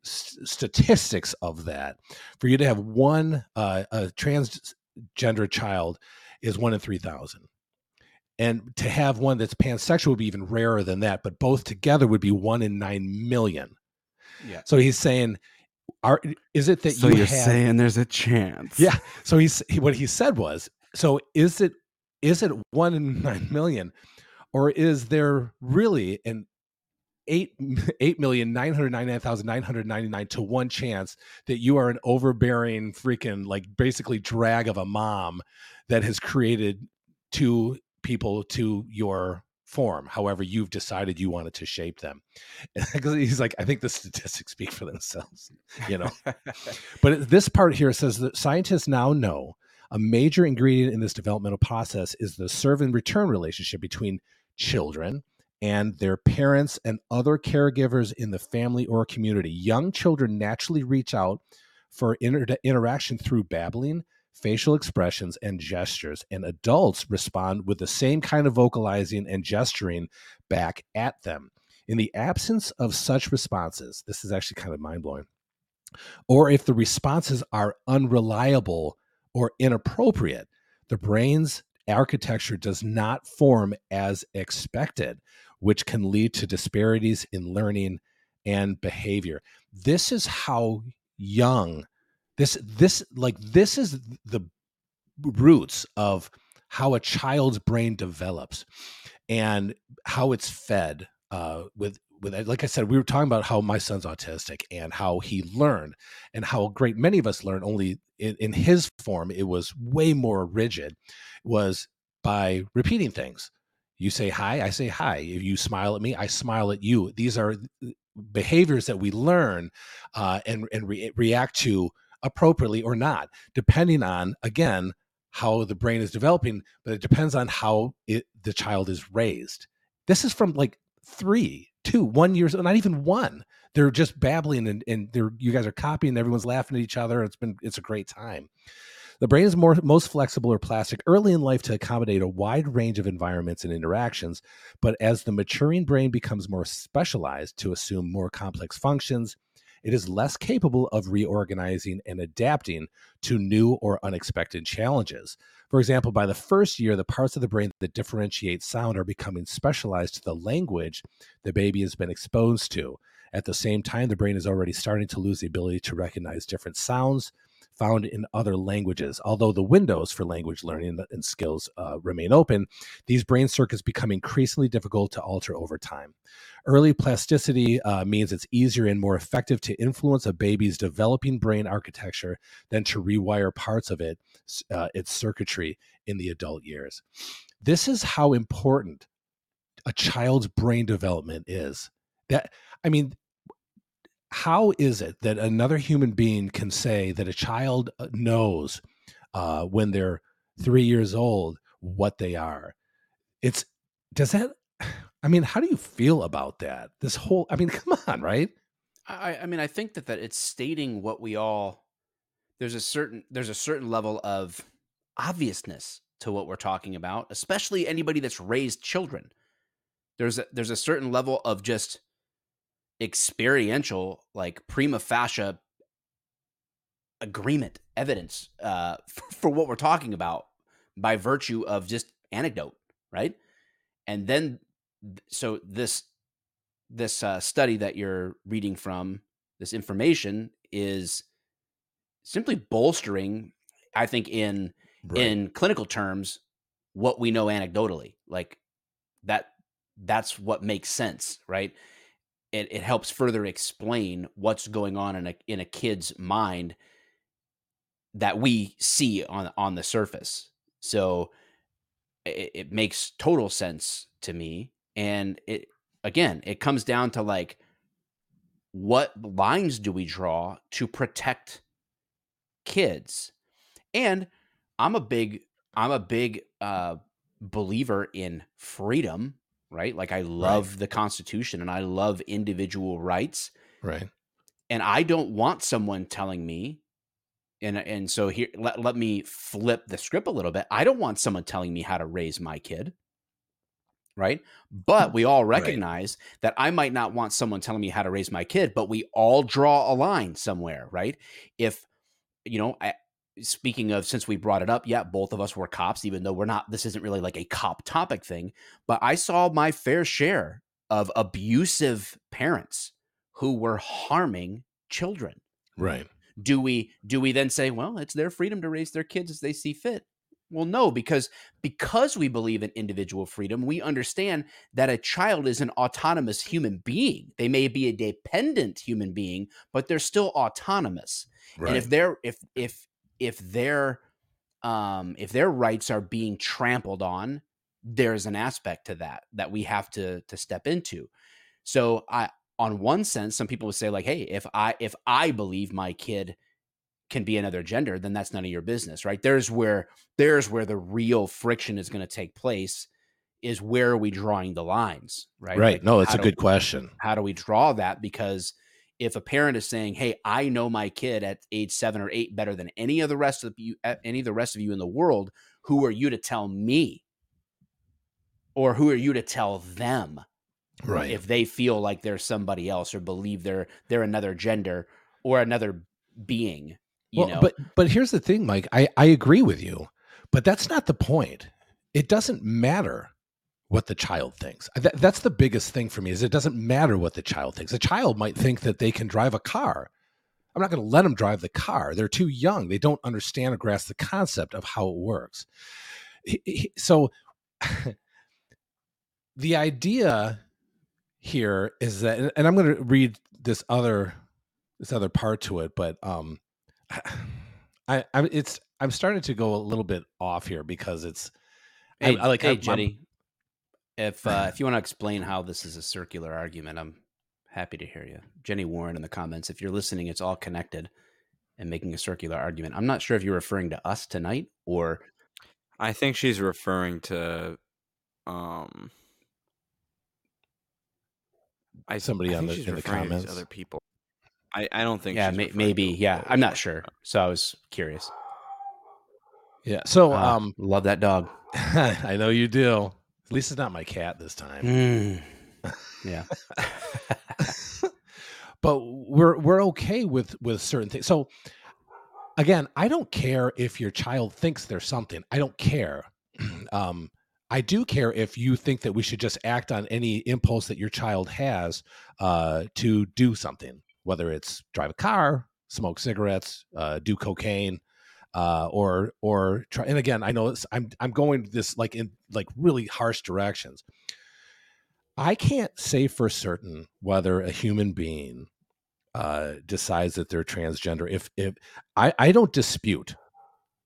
s- statistics of that for you to have one uh, a transgender child is one in three thousand and to have one that's pansexual would be even rarer than that but both together would be one in nine million Yeah. so he's saying are is it that so you you're have saying there's a chance? yeah so he's he, what he said was so is it is it one in nine million or is there really an eight eight million nine hundred ninety nine thousand nine hundred ninety nine to one chance that you are an overbearing freaking like basically drag of a mom that has created two people to your form however you've decided you wanted to shape them? Because he's like i think the statistics speak for themselves you know? But this part here says that scientists now know a major ingredient in this developmental process is the serve and return relationship between children and their parents and other caregivers in the family or community. Young children naturally reach out for inter- interaction through babbling, facial expressions, and gestures, and adults respond with the same kind of vocalizing and gesturing back at them. In the absence of such responses, this is actually kind of mind blowing, or if the responses are unreliable or inappropriate, the brain's architecture does not form as expected, which can lead to disparities in learning and behavior. This is how young this this like this is the roots of how a child's brain develops and how it's fed uh, with with like I said, we were talking about how my son's autistic and how he learned and how great many of us learn. Only in, in his form, it was way more rigid. Was by repeating things. You say hi, I say hi. If you smile at me, I smile at you. These are behaviors that we learn uh, and and re- react to appropriately or not, depending on again how the brain is developing. But it depends on how it, the child is raised. This is from like three, two, one years, not even one. They're just babbling and, and they're you guys are copying. Everyone's laughing at each other. It's been it's a great time. The brain is more most flexible or plastic early in life to accommodate a wide range of environments and interactions, but as the maturing brain becomes more specialized to assume more complex functions, it is less capable of reorganizing and adapting to new or unexpected challenges. For example, by the first year, the parts of the brain that differentiate sound are becoming specialized to the language the baby has been exposed to. At the same time, the brain is already starting to lose the ability to recognize different sounds found in other languages. Although the windows for language learning and skills uh, remain open, these brain circuits become increasingly difficult to alter over time. Early plasticity uh, means it's easier and more effective to influence a baby's developing brain architecture than to rewire parts of it, uh, its circuitry in the adult years. This is how important a child's brain development is. That I mean, how is it that another human being can say that a child uh, knows uh, when they're three years old what they are? It's does that? I mean, how do you feel about that? This whole, I mean, come on, right? I, I mean, I think that that it's stating what we all. There's a certain there's a certain level of obviousness to what we're talking about, especially anybody that's raised children. There's a, there's a certain level of just experiential, like prima facie agreement, evidence uh, for, for what we're talking about by virtue of just anecdote, right? And then, so this this uh, study that you're reading from, this information is simply bolstering, I think, in right. in clinical terms, what we know anecdotally. Like that, that's what makes sense, right? It, it helps further explain what's going on in a in a kid's mind that we see on on the surface. So it, it makes total sense to me. And it again, it comes down to like what lines do we draw to protect kids? And I'm a big I'm a big uh believer in freedom right? Like I love right. the Constitution and I love individual rights. Right. And I don't want someone telling me, and and so here let, let me flip the script a little bit. I don't want someone telling me how to raise my kid. Right. But we all recognize right. that I might not want someone telling me how to raise my kid, but we all draw a line somewhere, right? If you know, I, speaking of since we brought it up yeah both of us were cops even though we're not this isn't really like a cop topic thing but i saw my fair share of abusive parents who were harming children. Right. Do we do we then say well it's their freedom to raise their kids as they see fit well no because because we believe in individual freedom we understand that a child is an autonomous human being. They may be a dependent human being but they're still autonomous. Right. and if they're if if if their um, if their rights are being trampled on, there's an aspect to that that we have to to step into. So I on one sense, some people would say like, hey, if I if I believe my kid can be another gender, then that's none of your business, right? There's where there's where the real friction is going to take place. Is where are we drawing the lines, right? Right. Like, no, it's a good we, question. How do we draw that? Because if a parent is saying, "Hey, I know my kid at age seven or eight better than any of the rest of you, any of the rest of you in the world," who are you to tell me, or who are you to tell them, right? If they feel like they're somebody else or believe they're they're another gender or another being, you well, know. But but here's the thing, Mike. I I agree with you, but that's not the point. It doesn't matter what the child thinks. That, that's the biggest thing for me is it doesn't matter what the child thinks. A child might think that they can drive a car. I'm not going to let them drive the car. They're too young. They don't understand or grasp the concept of how it works. So the idea here is that and I'm going to read this other this other part to it, but um I, I it's I'm starting to go a little bit off here because it's Hey, I, I like hey, Jenny, if uh, if you want to explain how this is a circular argument, I'm happy to hear you. Jenny Warren in the comments. If you're listening, it's all connected and making a circular argument. I'm not sure if you're referring to us tonight or I think she's referring to um I somebody I on the in the comments other people. I, I don't think yeah may, maybe yeah I'm not sure so I was curious Yeah. So Ah, um love that dog. I know you do. At least it's not my cat this time. Mm. Yeah. but we're we're okay with with certain things. So again, I don't care if your child thinks there's something. I don't care. um, I do care if you think that we should just act on any impulse that your child has uh, to do something, whether it's drive a car, smoke cigarettes, uh, do cocaine, uh, or or try. And again, I know it's, I'm I'm going this like in like really harsh directions. I can't say for certain whether a human being uh, decides that they're transgender. If if I, I don't dispute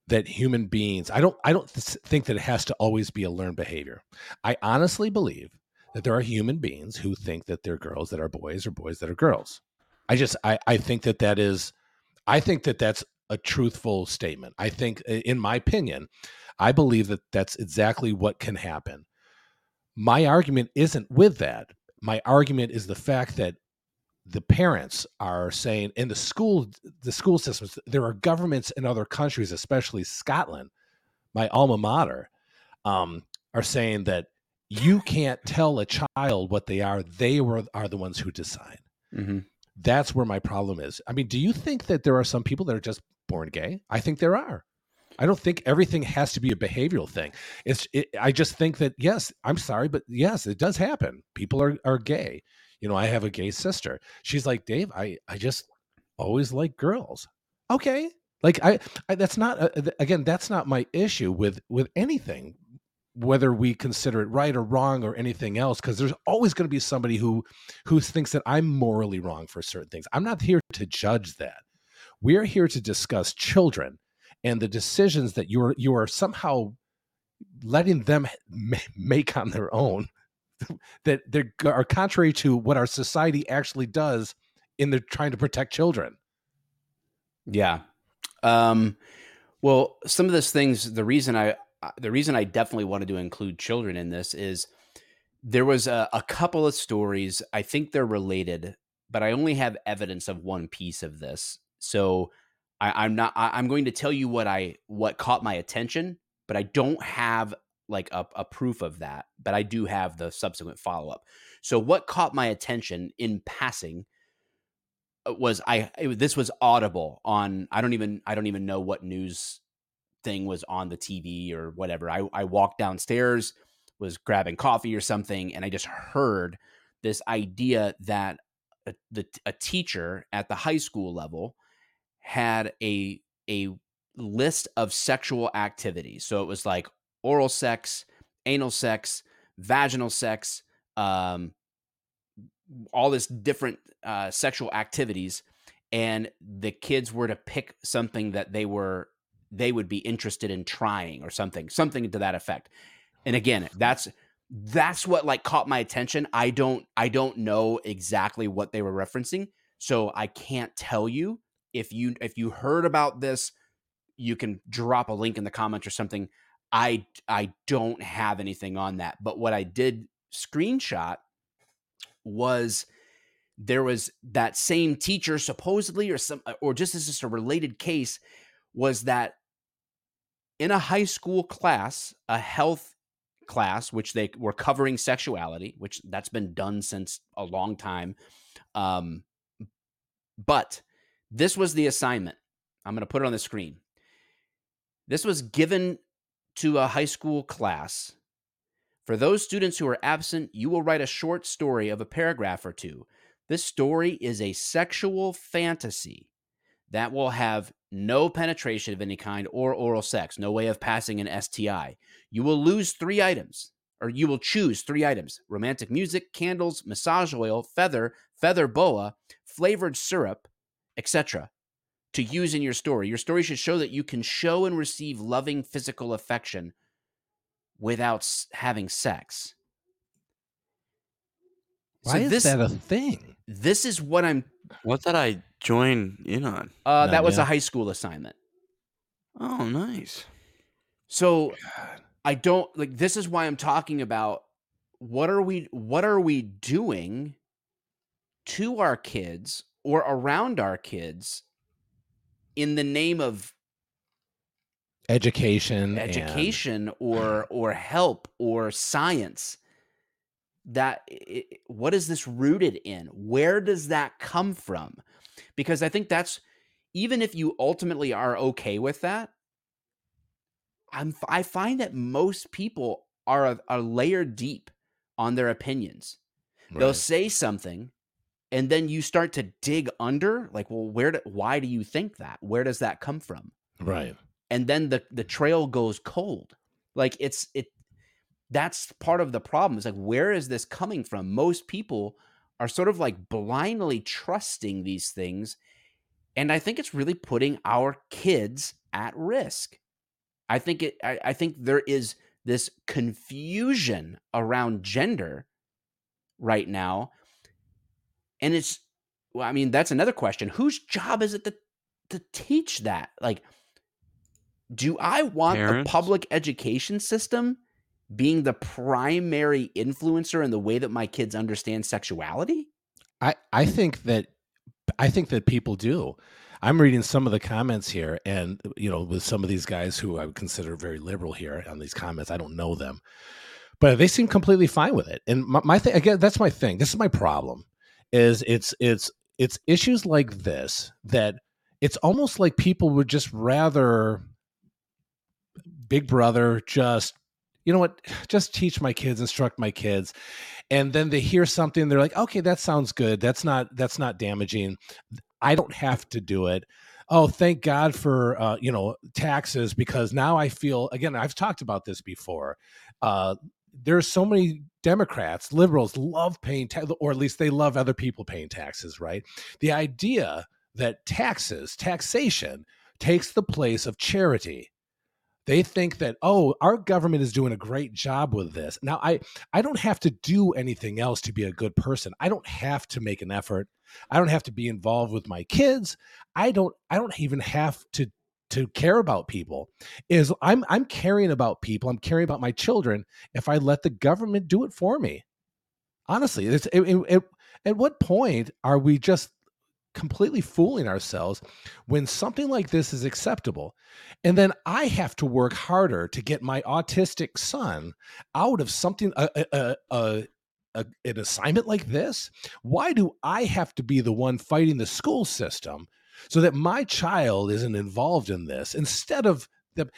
that human beings, I don't I don't th- think that it has to always be a learned behavior. I honestly believe that there are human beings who think that they're girls that are boys or boys that are girls. I just I I think that that is I think that that's a truthful statement. I think in my opinion, I believe that that's exactly what can happen. My argument isn't with that. My argument is the fact that the parents are saying in the school the school systems there are governments in other countries especially scotland my alma mater um, are saying that you can't tell a child what they are they were are the ones who decide hmm that's where my problem is. I mean do you think that there are some people that are just born gay? I think there are. I don't think everything has to be a behavioral thing. It's it, i just think that yes i'm sorry but yes it does happen. People are are gay. You know i have a gay sister. She's like dave i i just always like girls. Okay. Like i, I that's not uh, again that's not my issue with with anything whether we consider it right or wrong or anything else because there's always going to be somebody who who thinks that i'm morally wrong for certain things. I'm not here to judge that. We're here to discuss children and the decisions that you're you are somehow letting them make on their own that they are contrary to what our society actually does in the trying to protect children. Yeah. Um, well, some of those things, the reason I, the reason I definitely wanted to include children in this is there was a, a couple of stories. I think they're related, but I only have evidence of one piece of this. So I, I'm not, I, I'm going to tell you what I, what caught my attention, but I don't have like a, a proof of that, but I do have the subsequent follow up. So what caught my attention in passing uh, was I it, this was audible on I don't even I don't even know what news thing was on the TV or whatever. I I walked downstairs, was grabbing coffee or something, and I just heard this idea that a, the a teacher at the high school level had a a list of sexual activities. So it was like oral sex, anal sex, vaginal sex, um, all this different uh, sexual activities and the kids were to pick something that they were they would be interested in trying or something something to that effect. And again that's that's what like caught my attention. I don't i don't know exactly what they were referencing so i can't tell you. If you if you heard about this you can drop a link in the comments or something. I i don't have anything on that. But what i did screenshot was there was that same teacher supposedly or some or just as just a related case was that in a high school class a health class which they were covering sexuality which that's been done since a long time um, but this was the assignment. I'm going to put it on the screen. This was given to a high school class. For those students who are absent, you will write a short story of a paragraph or two. This story is a sexual fantasy that will have no penetration of any kind or oral sex, no way of passing an STI. You will lose three items, or you will choose three items romantic music, candles, massage oil, feather, feather boa, flavored syrup, etc. to use in your story. Your story should show that you can show and receive loving physical affection without having sex. why is this that a thing this is what I'm What did I join in on? uh that was a high school assignment. Oh, nice. So God. I don't like this is why I'm talking about what are we what are we doing to our kids or around our kids in the name of education, and- education or or help or science that i- i- what is this rooted in where does that come from because i think that's even if you ultimately are okay with that i'm I find that most people are a, a layer deep on their opinions. They'll say something and then you start to dig under like well where do, why do you think that? Where does that come from? Right. and then the the trail goes cold. Like it's it that's part of the problem. It's like where is this coming from? Most people are sort of like blindly trusting these things and i think it's really putting our kids at risk. I think it i, I think there is this confusion around gender right now and it's well i mean that's another question. Whose job is it to to teach that? Like do i want Parents? the public education system being the primary influencer in the way that my kids understand sexuality I I think that I think that people do. I'm reading some of the comments here, and you know, with some of these guys who I would consider very liberal here on these comments, I don't know them, but they seem completely fine with it. And my, my thing again, that's my thing. This is my problem. Is it's it's it's issues like this that it's almost like people would just rather Big Brother just you know what just teach my kids instruct my kids. And then they hear something they're like okay that sounds good. That's not that's not damaging. I don't have to do it. Oh thank god for uh, you know taxes because now i feel again i've talked about this before. Uh, there's so many democrats liberals love paying ta- or at least they love other people paying taxes right? The idea that taxes taxation takes the place of charity they think that oh our government is doing a great job with this. Now i i don't have to do anything else to be a good person. I don't have to make an effort. I don't have to be involved with my kids. I don't i don't even have to to care about people. Is i'm i'm caring about people. I'm caring about my children if i let the government do it for me. Honestly it's it, it, it- at what point are we just completely fooling ourselves when something like this is acceptable. And then i have to work harder to get my autistic son out of something a, a, a, a, an assignment like this. Why do i have to be the one fighting the school system so that my child isn't involved in this instead of the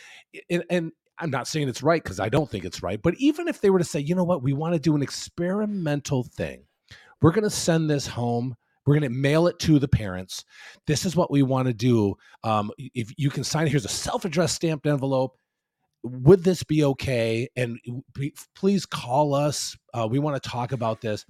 and, and i'm not saying it's right because i don't think it's right but even if they were to say you know what? We want to do an experimental thing. We're going to send this home we're going to mail it to the parents. This is what we want to do um, if you can sign here's a self-addressed stamped envelope. Would this be okay? And please call us uh, we want to talk about this.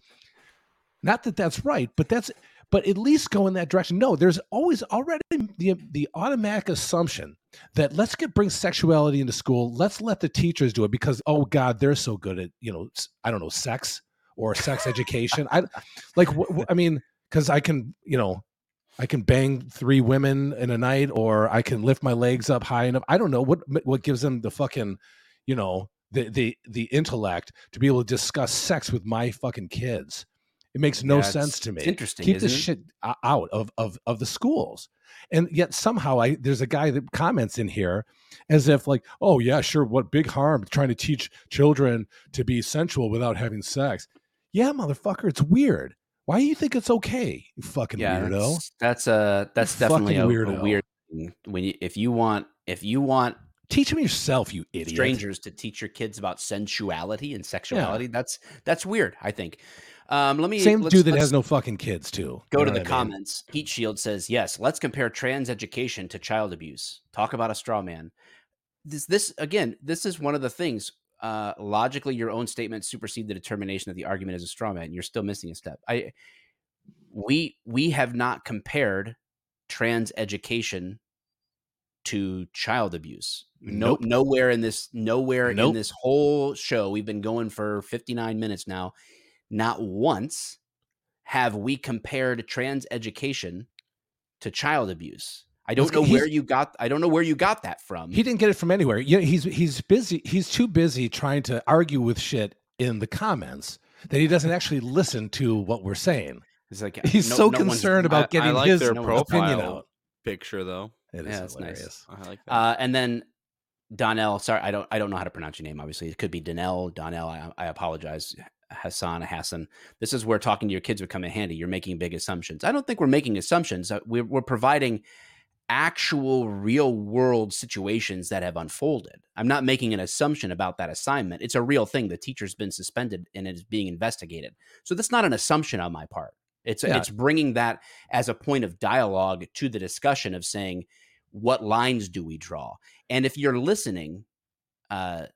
Not that that's right but that's but at least go in that direction. No there's always already the the automatic assumption that let's get bring sexuality into school. Let's let the teachers do it because oh god they're so good at you know I don't know sex or sex education. I like wh- wh- i mean because i can you know i can bang three women in a night or i can lift my legs up high enough i don't know what what gives them the fucking you know the the the intellect to be able to discuss sex with my fucking kids. It makes no Yeah, sense to me. it's interesting keep this it? shit out of of of the schools. And yet somehow i there's a guy that comments in here as if like oh yeah sure what big harm trying to teach children to be sensual without having sex. Yeah motherfucker it's weird why do you think it's okay you fucking yeah weirdo? that's, that's a that's fucking definitely a, a weird thing when you if you want if you want teach them yourself you idiot. strangers to teach your kids about sensuality and sexuality that's that's weird i think. Um let me same dude that has no fucking kids too. go You to the what I mean? comments. Heat shield says yes let's compare trans education to child abuse. Talk about a straw man. This this again this is one of the things uh logically your own statements supersede the determination that the argument is a straw man you're still missing a step. I we we have not compared trans education to child abuse. No nowhere in this nowhere in this whole show we've been going for 59 minutes now not once have we compared trans education to child abuse i don't know where you got i don't know where you got that from he didn't get it from anywhere you know, he's he's busy he's too busy trying to argue with shit in the comments that he doesn't actually listen to what we're saying it's like he's no- so no concerned about I getting like his their no opinion out Picture though. it is Yeah, that's nice. I like that. uh, and then Donnell, sorry, I don't I don't know how to pronounce your name. Obviously, it could be Donnell, Donnell. I, I apologize, Hassan, Hassan. This is where talking to your kids would come in handy. You're making big assumptions. I don't think we're making assumptions. Uh, we're, we're providing actual real world situations that have unfolded. I'm not making an assumption about that assignment. It's a real thing. The teacher's been suspended and it is being investigated. So that's not an assumption on my part. It's Yeah. it's bringing that as a point of dialogue to the discussion of saying what lines do we draw? And if you're listening, uh,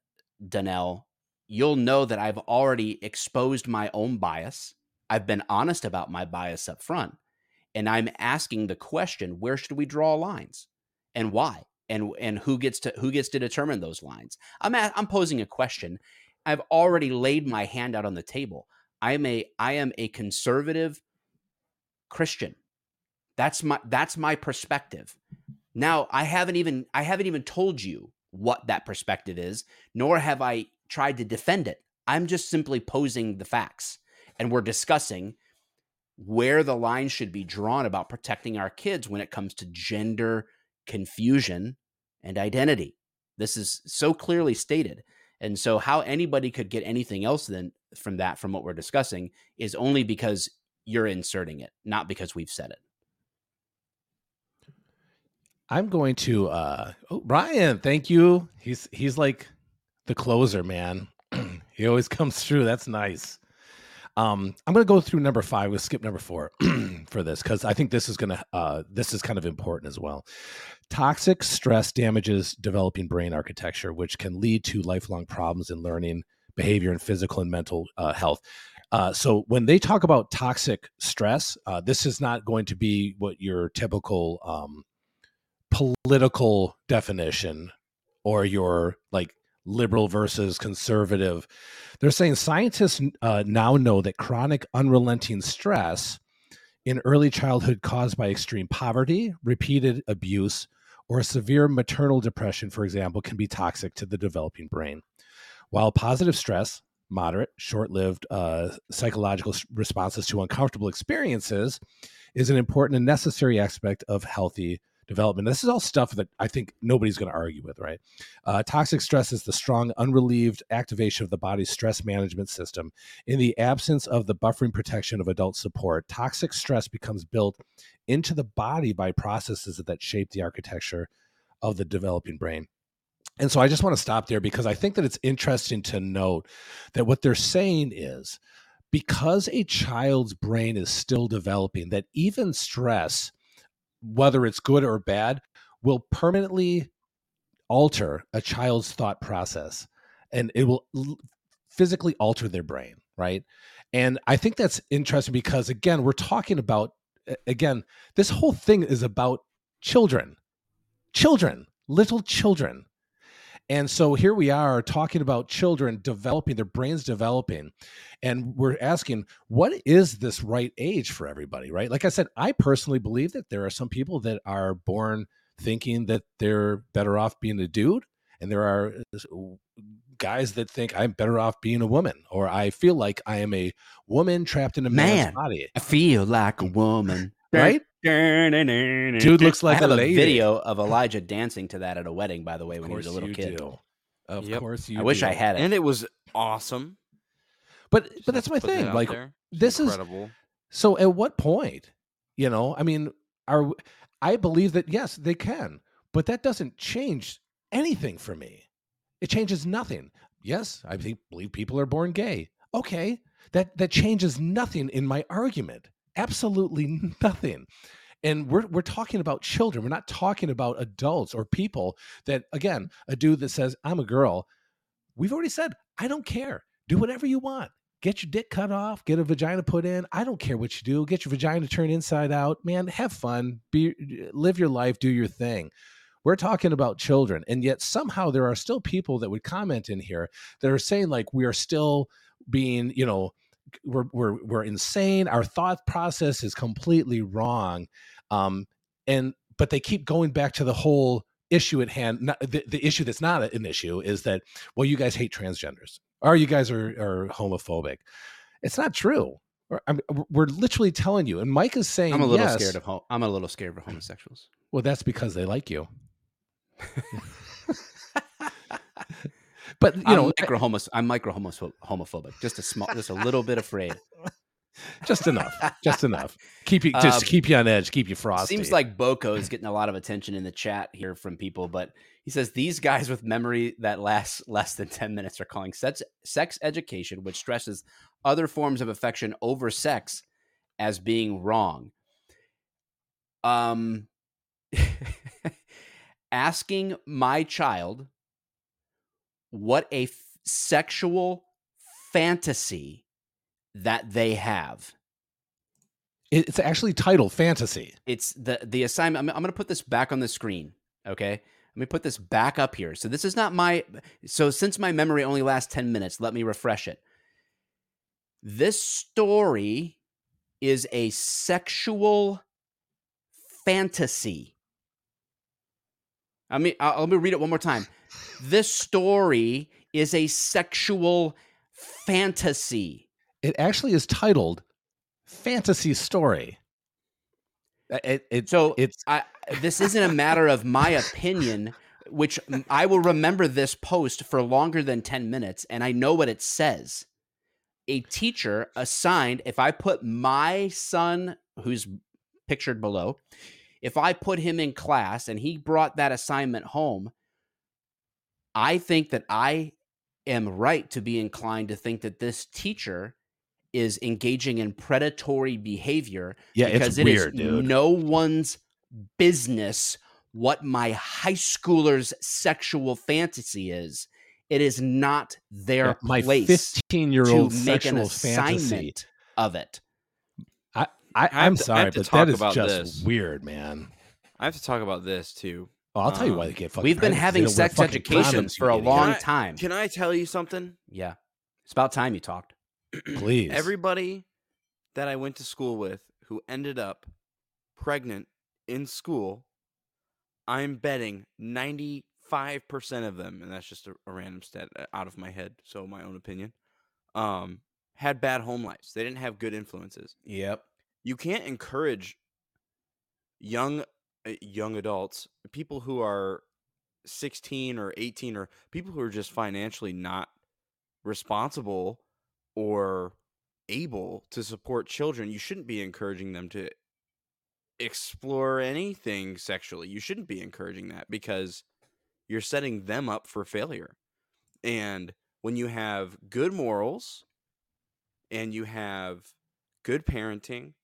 Donnell, you'll know that I've already exposed my own bias. I've been honest about my bias up front, and I'm asking the question: Where should we draw lines, and why, and and who gets to who gets to determine those lines? I'm I'm posing a question. I've already laid my hand out on the table. I'm a I am a conservative Christian. That's my that's my perspective. Now, I haven't even I haven't even told you what that perspective is, nor have I tried to defend it. I'm just simply posing the facts and we're discussing where the line should be drawn about protecting our kids when it comes to gender confusion and identity. This is so clearly stated. And so how anybody could get anything else then from that from what we're discussing is only because you're inserting it, not because we've said it. I'm going to uh oh Brian, thank you. He's he's like the closer, man. he always comes through. That's nice. Um, I'm gonna go through number five. We'll skip number four for this because I think this is gonna uh this is kind of important as well. Toxic stress damages developing brain architecture, which can lead to lifelong problems in learning, behavior, and physical and mental uh, health. Uh, so when they talk about toxic stress, uh, this is not going to be what your typical um, political definition or your like liberal versus conservative. They're saying scientists uh, now know that chronic, unrelenting stress in early childhood caused by extreme poverty, repeated abuse, or severe maternal depression, for example, can be toxic to the developing brain. While positive stress, moderate, short lived uh, psychological responses to uncomfortable experiences, is an important and necessary aspect of healthy development. This is all stuff that I think nobody's going to argue with, right? Uh, toxic stress is the strong, unrelieved activation of the body's stress management system. In the absence of the buffering protection of adult support, toxic stress becomes built into the body by processes that shape the architecture of the developing brain. And so I just want to stop there because I think that it's interesting to note that what they're saying is because a child's brain is still developing, that even stress, whether it's good or bad, will permanently alter a child's thought process and it will physically alter their brain, right? And I think that's interesting because, again, we're talking about, again, this whole thing is about children, children, little children. And so here we are talking about children developing, their brains developing. And we're asking, what is this right age for everybody, right? Like I said, I personally believe that there are some people that are born thinking that they're better off being a dude. And there are uh, guys that think I'm better off being a woman, or I feel like I am a woman trapped in a man's Man. body, I feel like a woman. right? Dude Dude looks like I have a a, lady. video of Elijah dancing to that at a wedding, by the way, Of when he was a little you kid. do. Of Yep. course you I wish. I had it. and it was awesome. But Just but that's my put that thing. Like there. It's this is. So at what point, you know, I mean, are I believe that yes, they can, but that doesn't change anything for me. It changes nothing. Yes, I think believe people are born gay. Okay, that that changes nothing in my argument. Absolutely nothing. And we're we're talking about children. We're not talking about adults or people that again, a dude that says I'm a girl. We've already said I don't care. Do whatever you want get your dick cut off, get a vagina put in. I don't care what you do. Get your vagina turned inside out. Man, have fun. Be live your life, do your thing. We're talking about children, and yet somehow there are still people that would comment in here that are saying like we are still being, you know, we're we're we're insane. Our thought process is completely wrong, um, and but they keep going back to the whole issue at hand. Not, the, the issue that's not an issue is that well, you guys hate transgenders or you guys are, are homophobic. It's not true. We're, I'm, we're literally telling you. And Mike is saying, I'm a little yes, scared of I'm a little scared of homosexuals. Well, that's because they like you. but you I'm know, micro homos. I'm micro homophobic. Just a small, just a little bit afraid. just enough, just enough. Keep you just Um, keep you on edge, keep you frosty. Seems like Boko is getting a lot of attention in the chat here from people, but he says these guys with memory that lasts less than 10 minutes are calling sex, sex education, which stresses other forms of affection over sex, as being wrong. Um, asking my child what a f- sexual fantasy that they have it's actually titled fantasy. it's the the assignment. I'm, I'm going to put this back on the screen. Okay, let me put this back up here. So this is not my. So since my memory only lasts ten minutes, let me refresh it. This story is a sexual fantasy. I mean, uh, let me read it one more time. This story is a sexual fantasy. It actually is titled fantasy story. Uh, It, it, So it's I, this isn't a matter of my opinion, which I will remember this post for longer than 10 minutes, and I know what it says. A teacher assigned, if I put my son, who's pictured below, if I put him in class and he brought that assignment home, I think that I am right to be inclined to think that this teacher is engaging in predatory behavior yeah, because it's it is weird, dude. no one's business what my high schooler's sexual fantasy is. It is not their Yeah, my place 15 year to old make sexual fantasy. of it. I, I, I'm to- I sorry, have but that is about just this. weird, man. I have to talk about this too. Oh, I'll tell you why Um, they get fucking We've been pregnant, 'cause they having don't wear sex fucking education condoms, for a idiot. long Can I- time. Can I tell you something? Yeah. It's about time you talked. Please. Everybody that I went to school with who ended up pregnant in school, I'm betting 95% of them, and that's just a, a random stat uh, out of my head, so my own opinion, um, had bad home lives. They didn't have good influences. Yep. You can't encourage young Eh, young adults, people who are 16 or 18 or people who are just financially not responsible or able to support children, you shouldn't be encouraging them to explore anything sexually. You shouldn't be encouraging that because you're setting them up for failure. And when you have good morals and you have good parenting,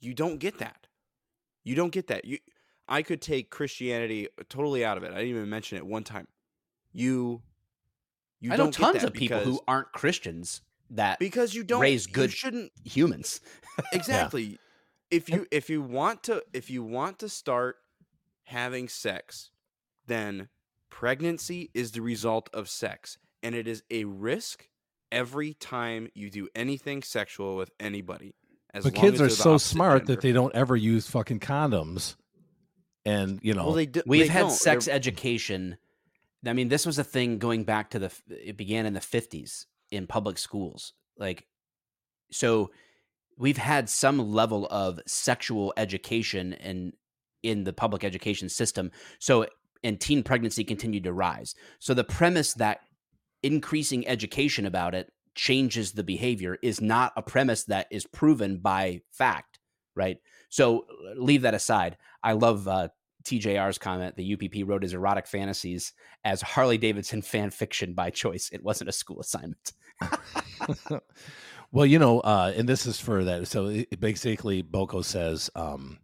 you don't get that. You don't get that. You I could take Christianity uh, totally out of it. I didn't even mention it one time. You you I know don't get tons that of people because, who aren't Christians that because you don't raise good shouldn't humans. exactly if you if you want to if you want to start having sex then pregnancy is the result of sex and it is a risk every time you do anything sexual with anybody as but kids are so smart gender. that they don't ever use fucking condoms. And, you know, well they do, We've they had don't. sex They're- education. I mean, this was a thing going back to the. It began in the fifties in public schools. Like, so we've had some level of sexual education in in the public education system. So, and teen pregnancy continued to rise. So the premise that increasing education about it changes the behavior is not a premise that is proven by fact, right? So leave that aside. I love uh, TJR's comment. The UPP wrote his erotic fantasies as Harley Davidson fan fiction by choice. It wasn't a school assignment. well, you know, uh, and this is for that. So it basically, Boko says, um,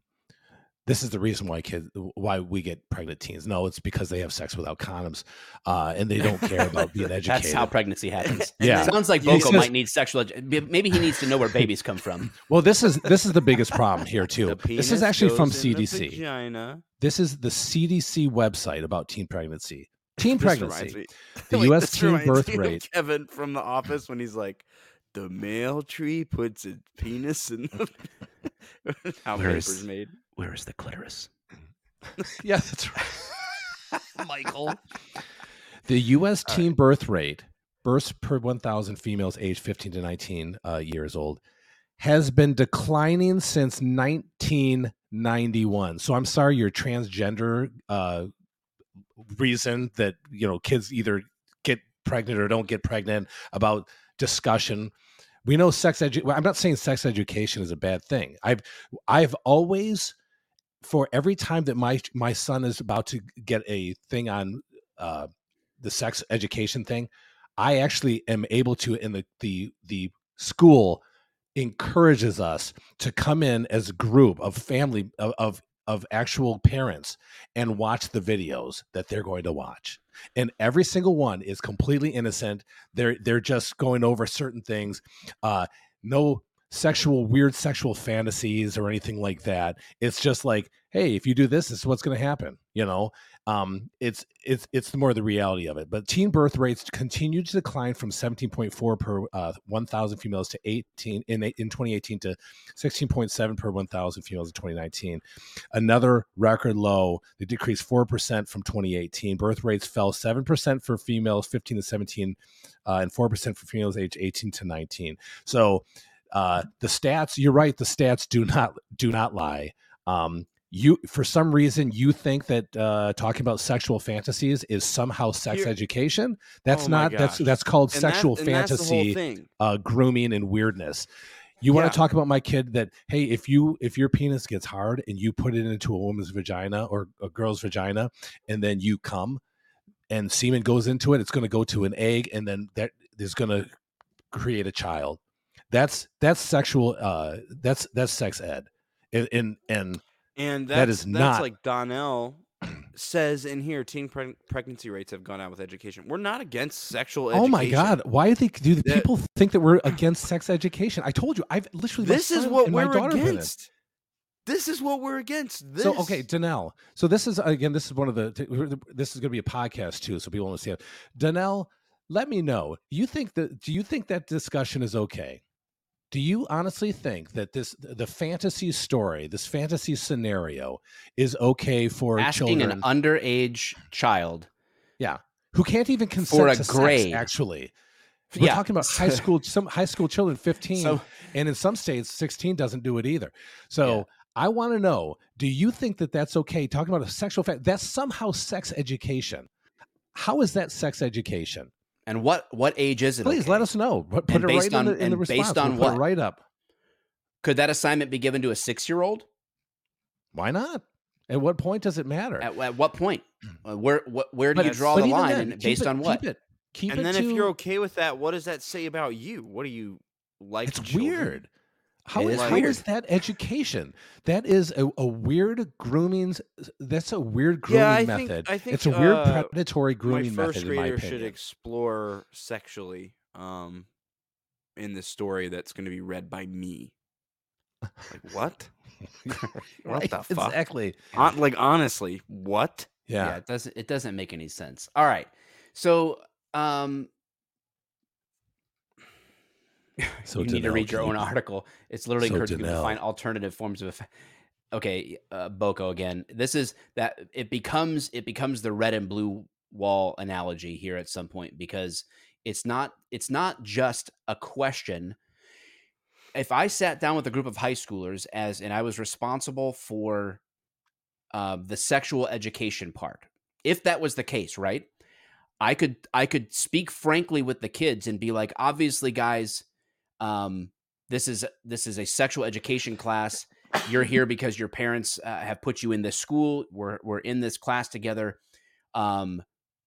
this is the reason why kids, why we get pregnant teens. No, it's because they have sex without condoms, uh, and they don't care about being educated. That's how pregnancy happens. Yeah. Sounds like He Boko says- might need sexual. Edu- maybe he needs to know where babies come from. well, this is this is the biggest problem here too. This is actually from goes in the CDC. vagina. This is the CDC website about teen pregnancy. Teen pregnancy. The Wait, US this teen birth rate. Kevin from The Office when he's like, "The male tree puts its penis in the how Where is- paper's made." Where is the clitoris? Yeah, that's right. Michael. The U.S. All teen birth rate, births per 1,000 females aged 15 to 19 uh, years old, has been declining since 1991. So I'm sorry, your transgender uh, reason that you know kids either get pregnant or don't get pregnant, about discussion. We know sex edu- I'm not saying sex education is a bad thing. I've I've always for every time that my my son is about to get a thing on uh, the sex education thing, I actually am able to in the the the school encourages us to come in as a group of family of, of of actual parents and watch the videos that they're going to watch. And every single one is completely innocent. They're they're just going over certain things. Uh no sexual weird sexual fantasies or anything like that it's just like hey if you do this this is what's going to happen you know um, it's it's it's more the reality of it. But teen birth rates continue to decline from 17.4 per uh, 1,000 females to 18 in in 2018 to 16.7 per 1,000 females in 2019. Another record low. They decreased four percent from 2018. Birth rates fell seven percent for females 15 to 17, uh, and four percent for females age 18 to 19. So uh, the stats, you're right. The stats do not do not lie. Um, you for some reason you think that uh, talking about sexual fantasies is somehow sex Here- education that's Oh not that's that's called And sexual and that's the whole fantasy uh, grooming and weirdness you want Yeah. to talk about my kid that hey if you if your penis gets hard and you put it into a woman's vagina or a girl's vagina and then you come and semen goes into it it's going to go to an egg and then that is going to create a child that's that's sexual uh that's that's sex ed and and, and And That that's, that's not- like Donnell says in here teen preg- pregnancy rates have gone out with education. We're not against sexual education. Oh my God! Why do they, do the people think that we're against sex education? I told you, I've literally. This is what we're daughter have been in. against. This is what we're against. This. So okay, Danelle. So this is again. This is one of the. This is going to be a podcast too, so people want to see it. Danelle, let me know. You think that? Do you think that discussion is okay? Do you honestly think that this the fantasy story, this fantasy scenario, is okay for Asking children an underage child Yeah. who can't even consent for a to grade. sex? Actually, we're Yeah. talking about high school. Some high school children, fifteen, So and in some states 16 doesn't do it either so Yeah. i want to know do you think that that's okay talking about a sexual fact that's somehow sex education how is that sex education and what what age is it? please okay? let us know put, put And it based right on- in the, in the and based response on We'll put it what? right up Could that assignment be given to a six year old? why not at what point does it matter At, at what point? Uh, where what, where do But- you draw the line? then, and based it- on what? keep it keep and it then to, if you're okay with that, what does that say about you? What do you like? it's children? weird how It is, is how weird. is that education? That is a, a weird grooming. That's a weird grooming Yeah, I think- method. I think, it's a weird uh, predatory My grooming first method, in my grader should explore sexually um, in this story that's going to be read by me. Like what? What Right, the fuck? Exactly. Hon- like honestly, what? yeah. Yeah. it doesn't it doesn't make any sense. All right. So um So you need to read your own article. It's literally So encouraging people to find alternative forms of effect. Okay, uh, Boko again. This is that it becomes it becomes the red and blue wall analogy here at some point because it's not it's not just a question. If I sat down with a group of high schoolers as and I was responsible for uh, the sexual education part, if that was the case, right? I could I could speak frankly with the kids and be like, obviously, guys, um, this is this is a sexual education class. You're here because your parents uh, have put you in this school. We're we're in this class together. Um,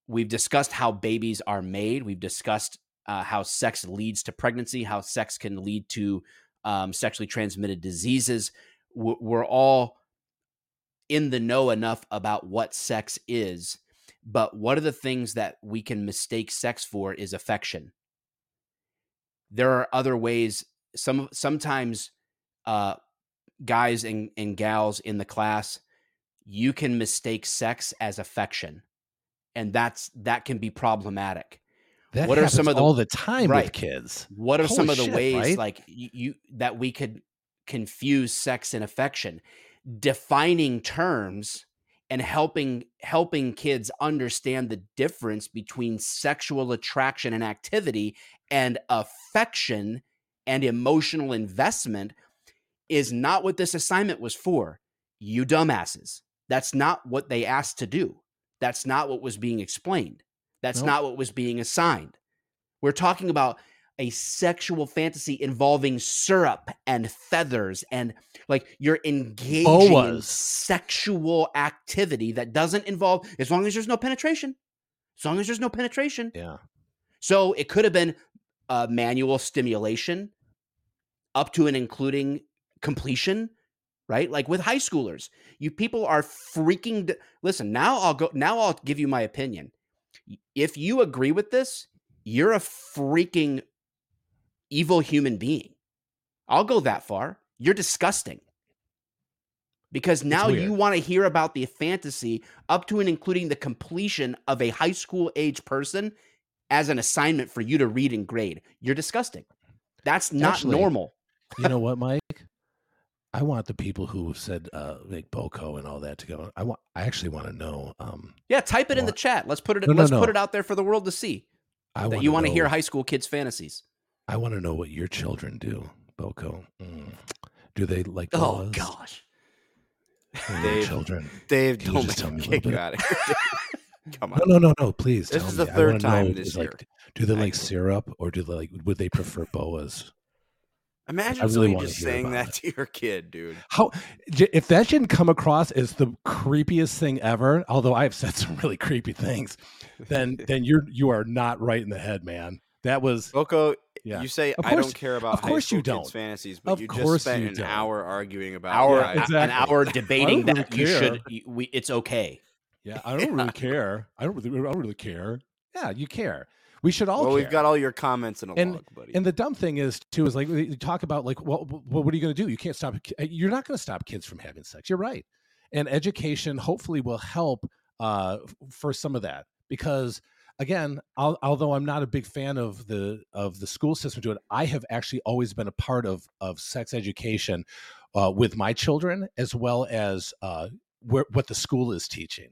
we've discussed how babies are made. We've discussed uh, how sex leads to pregnancy, how sex can lead to um, sexually transmitted diseases. We're, all in the know enough about what sex is, but one of the things that we can mistake sex for is affection. There are other ways. Some sometimes uh, guys and, and gals in the class, you can mistake sex as affection, and that's that can be problematic. That What are happens some of the- all the time Right. with kids? What are some of the shit, ways right? like you, you that we could confuse sex and affection? Defining terms and helping helping kids understand the difference between sexual attraction and activity and affection and emotional investment is not what this assignment was for. You dumbasses. That's not what they asked to do. That's not what was being explained. That's Nope. not what was being assigned. We're talking about a sexual fantasy involving syrup and feathers and like you're engaging in sexual activity that doesn't involve as long as there's no penetration. As long as there's no penetration. Yeah. So it could have been uh, manual stimulation up to and including completion, right? Like with high schoolers, you people are freaking. D- Listen, now I'll go. Now I'll give you my opinion. If you agree with this, you're a freaking evil human being. I'll go that far. You're disgusting. Because now you want to hear about the fantasy up to and including the completion of a high school age person as an assignment for you to read and grade. You're disgusting. That's not Actually, normal. You know what, Mike? I want the people who said uh like Boko and all that to go. I want. I actually want to know. Um, Yeah, type it in the chat. Let's put it. No, no, let's no. put it out there for the world to see I that you want to hear high school kids' fantasies. I want to know what your children do, Boko. Mm. Do they like? Oh boas? gosh, Or your Dave, children. Dave, Can you don't just tell me me a little kick you bit? out of here. Come on. No, no, no, no. Please. This tell is me. the I third time this is, like, year. do they like syrup or do they like? Would they prefer boas? Imagine I really somebody just saying about that to your kid, dude. How if that didn't come across as the creepiest thing ever, although I've said some really creepy things, then then you're you are not right in the head, man. That was Boko, yeah. you say Of I don't care about of course school you kids' don't. fantasies, but Of you just spent you an don't. hour arguing about hour yeah, I- an hour debating really that you should. care. y- We, it's okay. Yeah, I don't really care. I don't really, I don't really care. Yeah, you care. We should all well, care. we've got all your comments in a And- log, buddy. and the dumb thing is too is like you talk about like well, well what are you going to do? You can't stop. a You're not going to stop kids from having sex. You're right. And education hopefully will help uh, for some of that because again, al- although I'm not a big fan of the of the school system doing it, I have actually always been a part of of sex education uh, with my children as well as uh, where, what the school is teaching.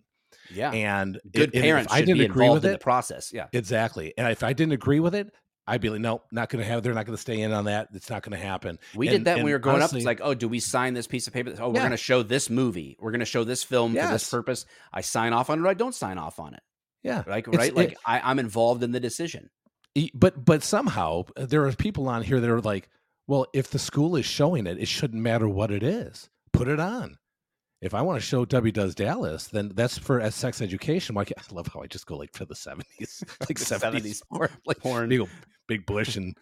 Yeah, And good if parents I should didn't be agree involved with in it. the process. Yeah, Exactly. And if I didn't agree with it, I'd be like, no, not going to have. They're not going to stay in on that. It's not going to happen. we And- did that when we were growing up. It's like, oh, do we sign this piece of paper? Oh, we're Yeah. going to show this movie. We're going to show this film for this purpose. I sign off on it. or I don't sign off on it. Yeah. Like, It's- right? it- Like, I, I'm involved in the decision. But but somehow uh, there are people on here that are like, well, if the school is showing it, it shouldn't matter what it is. Put it on. If I want to show Debbie Does Dallas, then that's for as sex education. Why I love how I just go like for the seventies, like seventies porn, like porn. big, big bush and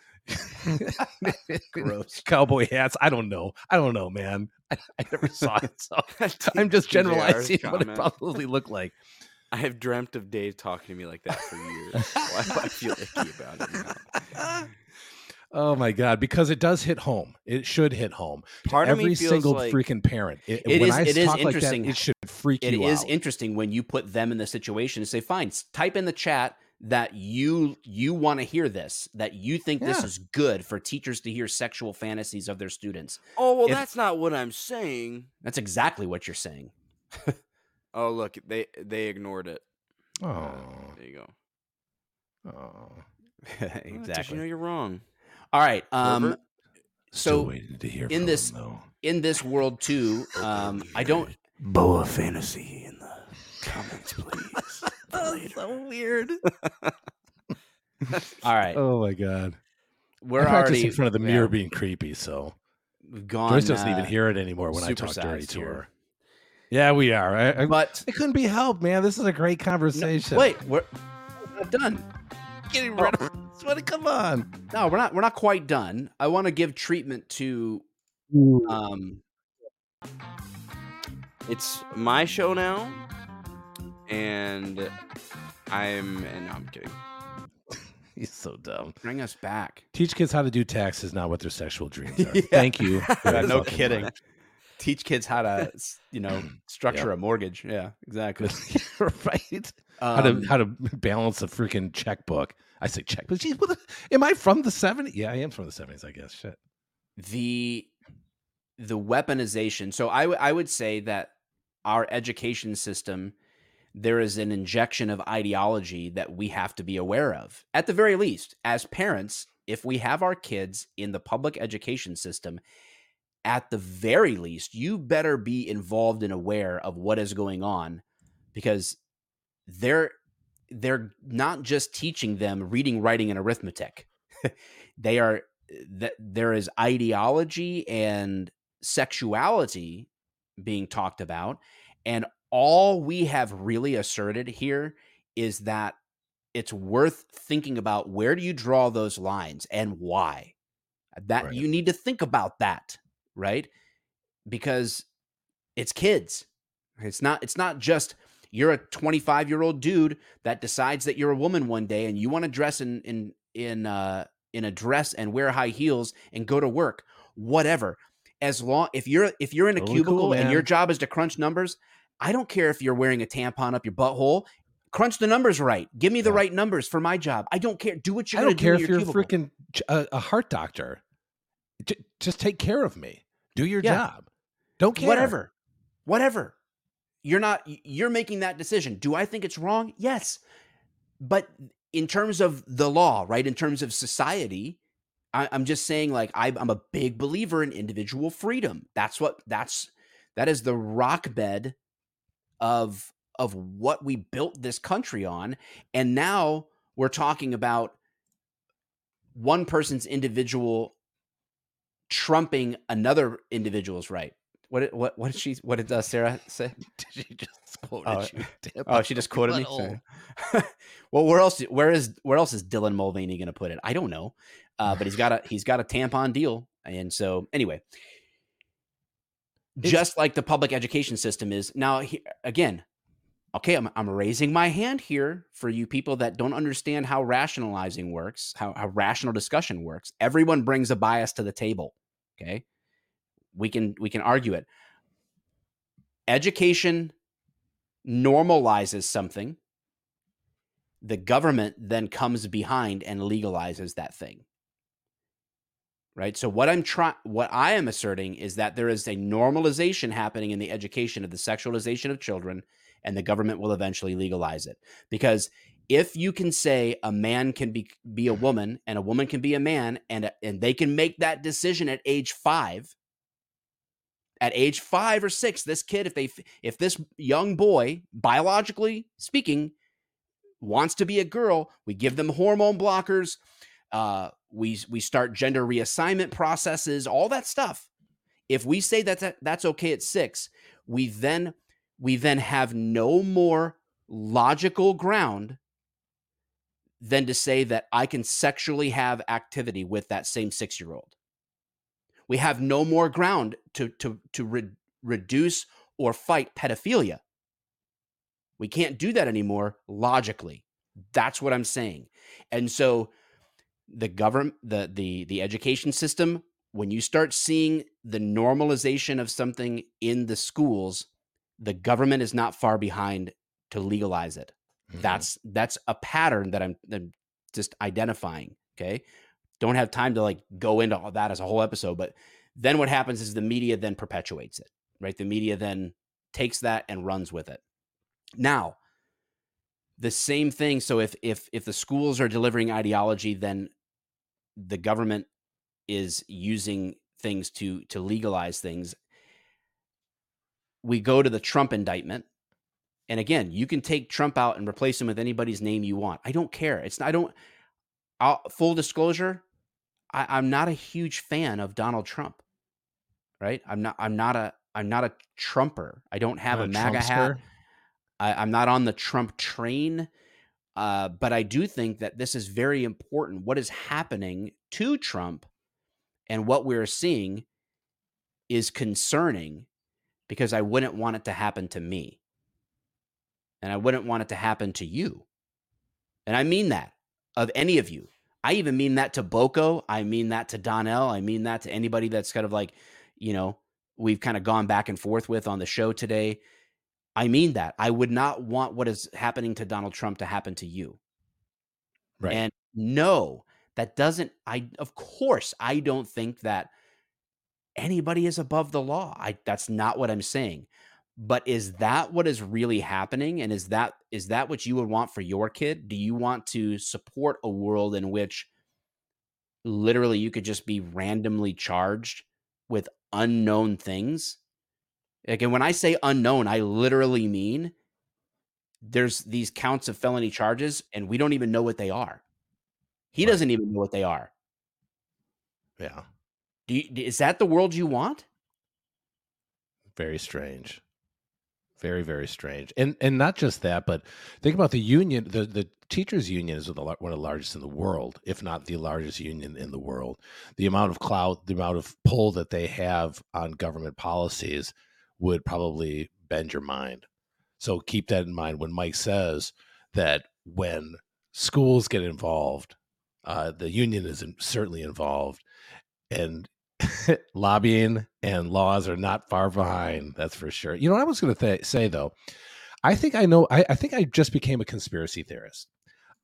Gross. cowboy hats. I don't know. I don't know, man. I, I never saw it, so I'm just generalizing what it probably looked like. I have dreamt of Dave talking to me like that for years. Why do I feel icky about it now? Oh my god! Because it does hit home. It should hit home. to Part of me every feels single like- freaking parent. It, It when is- I it is talk like that, interesting. it should freak It you is out. interesting when you put them in the situation and say, fine, type in the chat that you you want to hear this, that you think this is good for teachers to hear sexual fantasies of their students. Oh well, If- that's not what I'm saying. That's exactly what you're saying. Oh look, they they ignored it. Uh, oh, there you go. oh. Oh, Tish, exactly. you know you're wrong. All right. Um, Pervert. Still so waiting to hear in this- him, in this world too, um, I don't. Boa fantasy in the comments, please. so weird. All right, Oh my god! we're I practice already in front of the yeah, mirror being creepy, so gone. Joyce doesn't even uh, hear it anymore when I talk dirty sized to here. her. Yeah, we are. I, I, But it couldn't be helped, man. This is a great no, conversation. wait, we're not done. getting rid of her. Come on. No, we're not. We're not quite done. I want to give treatment to. Um, It's my show now, and I'm and no, I'm kidding. He's so dumb. bring us back. Teach kids how to do taxes, not what their sexual dreams are. Yeah. Thank you. No fucking kidding. Teach kids how to, you know, structure a mortgage. Yeah, exactly. right. how to Um, how to balance a freaking checkbook. I say check, but geez, what am I from the 70s? Yeah, I am from the 70s, I guess. Shit. the the weaponization so I w- I would say that our education system there is an injection of ideology that we have to be aware of at the very least as parents if we have our kids in the public education system at the very least you better be involved and aware of what is going on because there they're not just teaching them reading, writing, and arithmetic. they are that there is ideology and sexuality being talked about, and all we have really asserted here is that it's worth thinking about where do you draw those lines and why. That Right. you need to think about that, right? Because it's kids. It's not it's not just you're a 25 year old dude that decides that you're a woman one day and you want to dress in in in uh in a dress and wear high heels and go to work whatever as long if you're if you're in a Totally cool, cubicle and your job is to crunch numbers i don't care if you're wearing a tampon up your butthole crunch the numbers right give me the Yeah. right numbers for my job i don't care do what you're I don't care in if your you're a cubicle. freaking a heart doctor. J- just take care of me. Do your Yeah. job. Don't care. whatever. Whatever. You're not you're making that decision. Do i think it's wrong? Yes. But in terms of the law right in terms of society I, i'm just saying like I, i'm a big believer in individual freedom. That's what that's that is the rock bed of of what we built this country on. And now we're talking about one person's individual trumping another individual's right what did, what what did she what did uh, Sarah say? Did she just quoted Oh, you? Damn Oh, she just quoted me. well, where else? Where is where else is Dylan Mulvaney going to put it? I don't know, uh, but he's got a he's got a tampon deal, and so anyway, It's- just like the public education system is now. He, again, okay, I'm I'm raising my hand here for you people that don't understand how rationalizing works, how how rational discussion works. Everyone brings a bias to the table. Okay, we can we can argue it. Education normalizes something, the government then comes behind and legalizes that thing. Right? So what I'm trying what I am asserting is that there is a normalization happening in the education of the sexualization of children and the government will eventually legalize it. Because if you can say a man can be be a woman and a woman can be a man and and they can make that decision at age 5 at age 5 or 6 this kid if they if this young boy biologically speaking wants to be a girl we give them hormone blockers uh we we start gender reassignment processes all that stuff if we say that, that that's okay at 6 we then we then have no more logical ground than to say that I can sexually have activity with that same 6-year-old we have no more ground to to to re- reduce or fight pedophilia. We can't do that anymore logically. That's what I'm saying. And so the government the the the education system when you start seeing the normalization of something in the schools, the government is not far behind to legalize it. Mhm. That's that's a pattern that I'm, I'm just identifying. Okay. Don't have time to like go into all that as a whole episode, but then what happens is the media then perpetuates it, right? The media then takes that and runs with it. Now, the same thing. So if if if the schools are delivering ideology, then the government is using things to to legalize things. We go to the Trump indictment. And again, you can take Trump out and replace him with anybody's name you want. I don't care. It's I don't. I'll, full disclosure, I, I'm not a huge fan of Donald Trump. Right? I'm not. I'm not a. I'm not a Trumper. I don't have Not a MAGA hat. Trumpster? I, I'm not on the Trump train, uh, but I do think that this is very important. What is happening to Trump and what we're seeing is concerning because I wouldn't want it to happen to me. And I wouldn't want it to happen to you. And I mean that of any of you. I even mean that to Boko. I mean that to Donnell. I mean that to anybody that's kind of like, you know, we've kind of gone back and forth with on the show today. I mean that. I would not want what is happening to Donald Trump to happen to you. Right. And no, that doesn't I of course I don't think that anybody is above the law. I that's not what I'm saying. But is that what is really happening and is that is that what you would want for your kid? Do you want to support a world in which literally you could just be randomly charged with unknown things? And when I say unknown, I literally mean there's these counts of felony charges and we don't even know what they are. He right. doesn't even know what they are. Yeah. Do you, is that the world you want? Very strange. Very very strange. And and not just that, but think about the union. The the teachers union is one of the largest in the world, if not the largest union in the world. The amount of clout, the amount of pull that they have on government policies would probably bend your mind. So keep that in mind when Mike says that when schools get involved, uh, the union is certainly involved, and lobbying and laws are not far behind. That's for sure. You know what I was going to th- say though? I think I know. I, I think I just became a conspiracy theorist.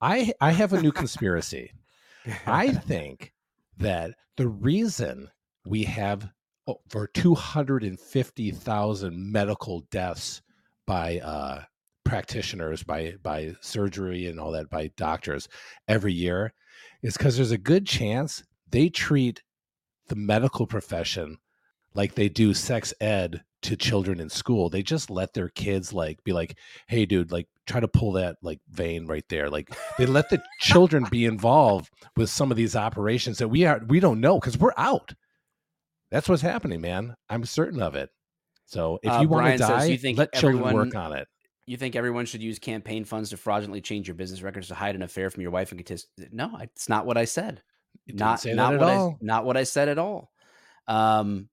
I I have a new conspiracy. I think that the reason we have over 250,000 medical deaths by uh, practitioners, by by surgery and all that, by doctors every year, is because there's a good chance they treat the medical profession like they do sex ed to children in school. They just let their kids like be like, "Hey, dude, like try to pull that like vein right there." Like they let the children be involved with some of these operations that we are we don't know because we're out. That's what's happening, man. I'm certain of it. So if uh, you want to die, you think let everyone, children work on it. You think everyone should use campaign funds to fraudulently change your business records to hide an affair from your wife and contest? No, it's not what I said not not what all. I not what I said at all. Um,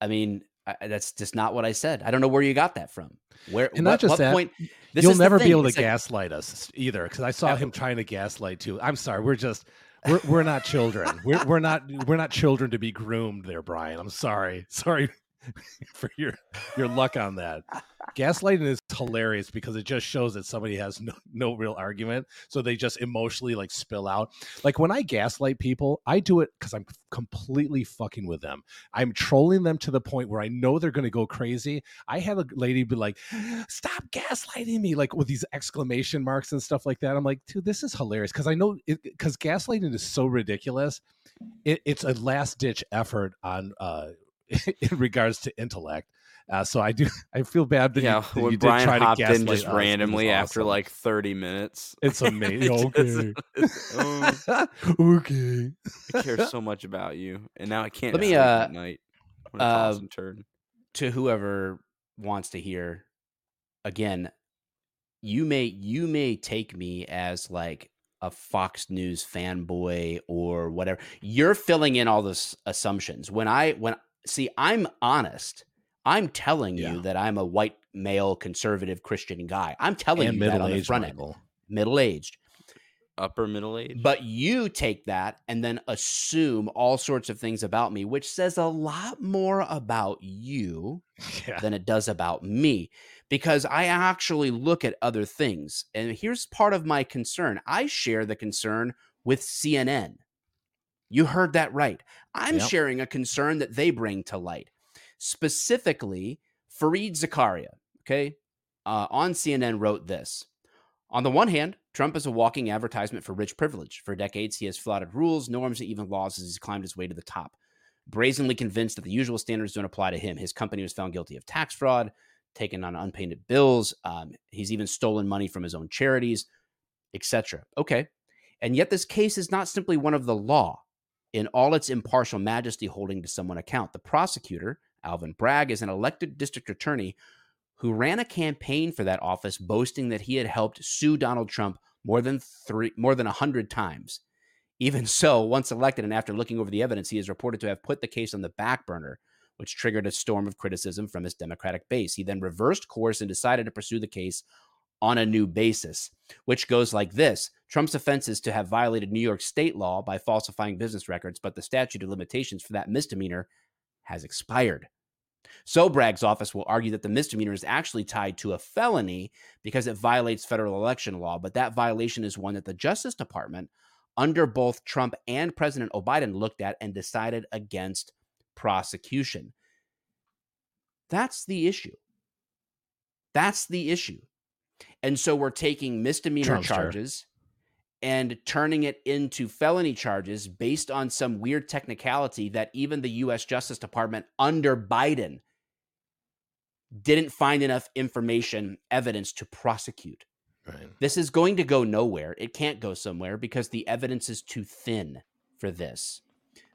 I mean, I, that's just not what I said. I don't know where you got that from. Where and not just what that. Point, you'll never be able to gaslight us either because I saw him trying to gaslight too. I'm sorry, we're just we're we're not children. we're we're not we're not children to be groomed there, Brian. I'm sorry. Sorry for your your luck on that. Gaslighting is hilarious because it just shows that somebody has no, no real argument, so they just emotionally like spill out. Like when I gaslight people, I do it because I'm completely fucking with them. I'm trolling them to the point where I know they're going to go crazy. I had a lady be like, "Stop gaslighting me!" like with these exclamation marks and stuff like that. I'm like, dude, this is hilarious because I know because gaslighting is so ridiculous. It, it's a last ditch effort on uh, in regards to intellect. Uh, so I do. I feel bad that yeah. You, that when you Brian hopped in just randomly after like thirty minutes, it's amazing. okay, oh, okay. I care so much about you, and now I can't. Let me uh, at night. Uh, turn to whoever wants to hear. Again, you may you may take me as like a Fox News fanboy or whatever. You're filling in all those assumptions. When I when see, I'm honest. I'm telling yeah. you that I'm a white male conservative Christian guy. I'm telling and you that on the front end. Middle aged. Upper middle age. But you take that and then assume all sorts of things about me, which says a lot more about you yeah. than it does about me. Because I actually look at other things. And here's part of my concern I share the concern with CNN. You heard that right. I'm yep. sharing a concern that they bring to light. Specifically, Fareed Zakaria, okay, uh, on CNN wrote this. On the one hand, Trump is a walking advertisement for rich privilege. For decades, he has flouted rules, norms, and even laws as he's climbed his way to the top. Brazenly convinced that the usual standards don't apply to him. His company was found guilty of tax fraud, taken on unpaid bills. Um, he's even stolen money from his own charities, etc. Okay. And yet, this case is not simply one of the law in all its impartial majesty holding to someone account. The prosecutor, Alvin Bragg, is an elected district attorney who ran a campaign for that office boasting that he had helped sue Donald Trump more than three more than a hundred times. Even so, once elected and after looking over the evidence, he is reported to have put the case on the back burner, which triggered a storm of criticism from his Democratic base. He then reversed course and decided to pursue the case on a new basis, which goes like this Trump's offense is to have violated New York state law by falsifying business records, but the statute of limitations for that misdemeanor has expired. So Bragg's office will argue that the misdemeanor is actually tied to a felony because it violates federal election law, but that violation is one that the Justice Department, under both Trump and President Biden, looked at and decided against prosecution. That's the issue. That's the issue. And so we're taking misdemeanor charges and turning it into felony charges based on some weird technicality that even the US Justice Department under Biden didn't find enough information, evidence to prosecute. Right. This is going to go nowhere. It can't go somewhere because the evidence is too thin for this.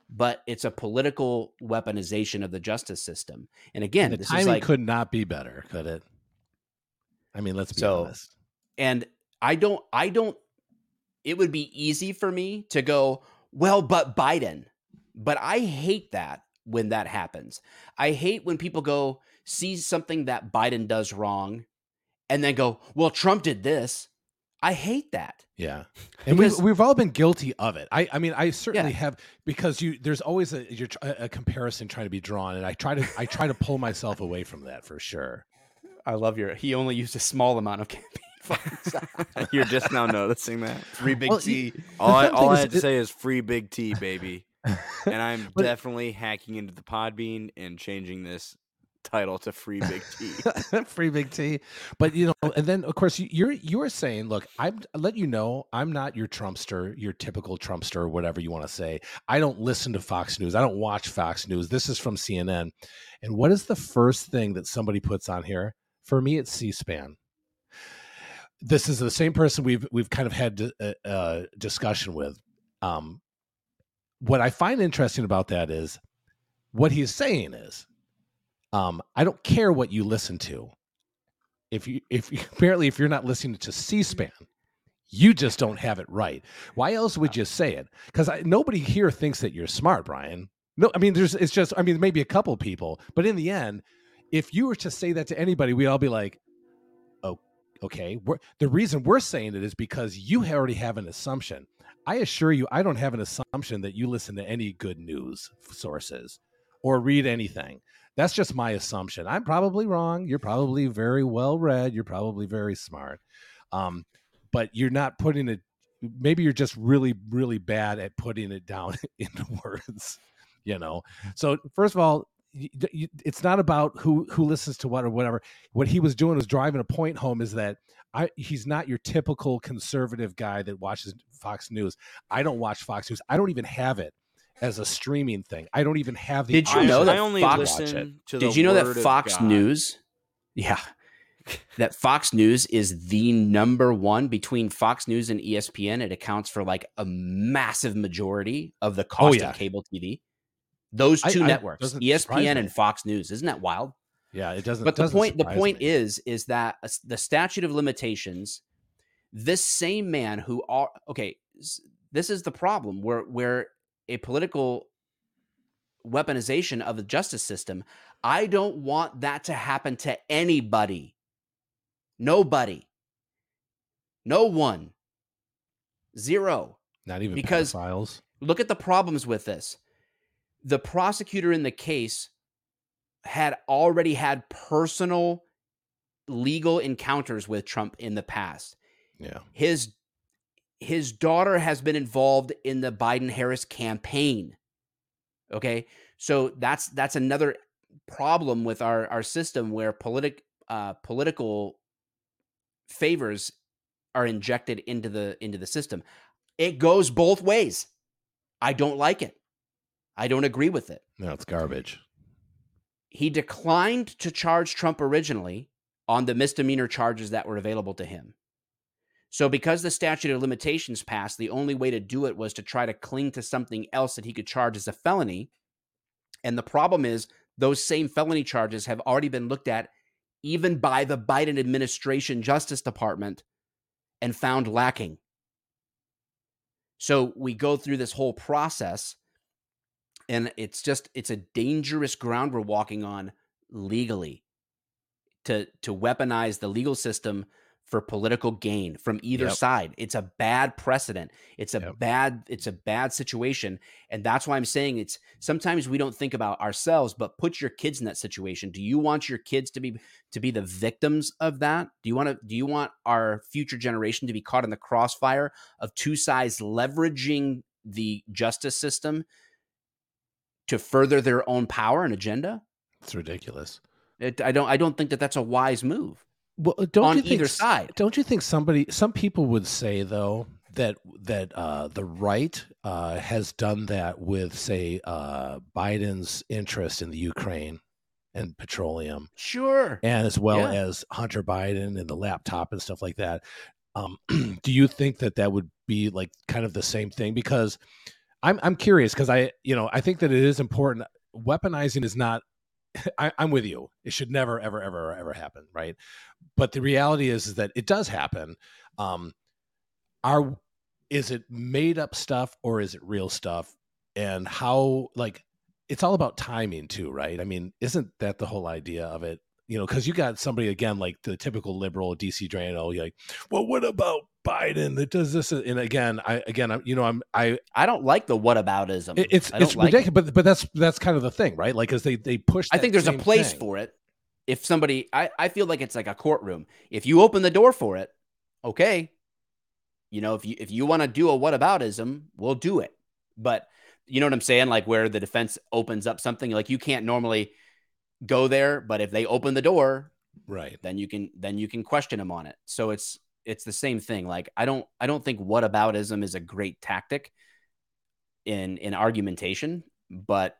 But it's a political weaponization of the justice system. And again, And the this timing is like could not be better, could it? I mean, let's be So, honest. and I don't I don't it would be easy for me to go, well, but Biden. But I hate that when that happens. I hate when people go see something that Biden does wrong and then go, well, Trump did this. I hate that. Yeah, and we've we've all been guilty of it. I I mean, I certainly Yeah. have because you there's always a you're, a a comparison trying to be drawn, and I try to I try to pull myself away from that for sure. I love your he only used a small amount of campaign funds. You're just now noticing that. free big Well, T. All I, all I had to it- say is free big T, baby. And I'm But- definitely hacking into the Podbean and changing this title to free big T. free big T. But you know, and then of course you- you're you're saying, look, I'm I let you know I'm not your Trumpster, your typical Trumpster, whatever you want to say. I don't listen to Fox News. I don't watch Fox News. This is from CNN. And what is the first thing that somebody puts on here? For me, it's C-SPAN. This is the same person we've we've kind of had a, a discussion with. Um, what I find interesting about that is what he's saying is um, I don't care what you listen to. If you, if you, apparently if you're not listening to C-SPAN, you just don't have it right. Why else would you say it? Because nobody here thinks that you're smart, Brian. No, I mean, there's, it's just, I mean, maybe a couple people, but in the end, if you were to say that to anybody, we'd all be like, oh, okay. We're, the reason we're saying it is because you already have an assumption. I assure you, I don't have an assumption that you listen to any good news sources or read anything. That's just my assumption. I'm probably wrong. You're probably very well read. You're probably very smart. Um, but you're not putting it, maybe you're just really, really bad at putting it down into words, you know? So, first of all, it's not about who who listens to what or whatever. What he was doing was driving a point home is that I he's not your typical conservative guy that watches Fox News. I don't watch Fox News. I don't even have it as a streaming thing. I don't even have the. Did you know that I only Fox- listen to the Did you know that Fox News? Yeah. That Fox News is the number one between Fox News and ESPN. It accounts for like a massive majority of the oh, cost yeah. of cable TV. Those two I- networks, E ESPN and Fox News. Isn't that wild? Yeah, it doesn't. but the doesn't point the point me. is is that the statute of limitations this same man who are okay this is the problem where where a political weaponization of the justice system i don't want that to happen to anybody nobody no one zero not even because- files. look at the problems with this. The prosecutor in the case had already had personal legal encounters with Trump in the past. Yeah, His his daughter has been involved in the Biden Harris campaign. Okay? So that's that's another problem with our our system where politic uh political favors are injected into the into the system. It goes both ways. I don't like it. I don't agree with it. no, it's garbage. He declined to charge Trump originally on the misdemeanor charges that were available to him. So, because the statute of limitations passed, the only way to do it was to try to cling to something else that he could charge as a felony. And the problem is, those same felony charges have already been looked at even by the Biden administration Justice Department and found lacking. So we go through this whole process and it's just it's a dangerous ground we're walking on legally to to weaponize the legal system for political gain from either Yep. side. It's a bad precedent. It's a Yep. bad it's a bad situation and that's why I'm saying it's sometimes we don't think about ourselves but put your kids in that situation. Do you want your kids to be to be the victims of that? Do you want to do you want our future generation to be caught in the crossfire of two sides leveraging the justice system to further their own power and agenda? It's ridiculous. It, I don't I don't think that that's a wise move Well, don't on you think either side. Don't you think somebody, some people would say though that that uh, the right uh, has done that with, say, uh, Biden's interest in the Ukraine? and petroleum, Sure. and as well Yeah. as Hunter Biden and the laptop and stuff like that. Um, do you think that that would be like kind of the same thing? Because I'm I'm curious because I you know I think that it is important. Weaponizing is not. I, I'm with you. It should never ever ever ever happen, right? But the reality is, is that it does happen. Um, are is it made up stuff or is it real stuff? And how like it's all about timing too, right? I mean, isn't that the whole idea of it? You know, because you got somebody again like the typical liberal DC Drano, you're like, well, what about Biden that does this? And again, I again, I'm, you know, I'm I I don't like the whataboutism. it- it's I don't it's like it. ridiculous, but but that's that's kind of the thing, right? Like, as they they push. I think there's a place thing. for it. If somebody, I, I feel like it's like a courtroom. If you open the door for it, okay. You know, if you if you want to do a whataboutism, we'll do it. But you know what I'm saying? Like where the defense opens up something, like you can't normally go there, but if they open the door, right? then you can then you can question them on it. So it's it's the same thing. Like I don't I don't think what whataboutism is a great tactic in in argumentation, but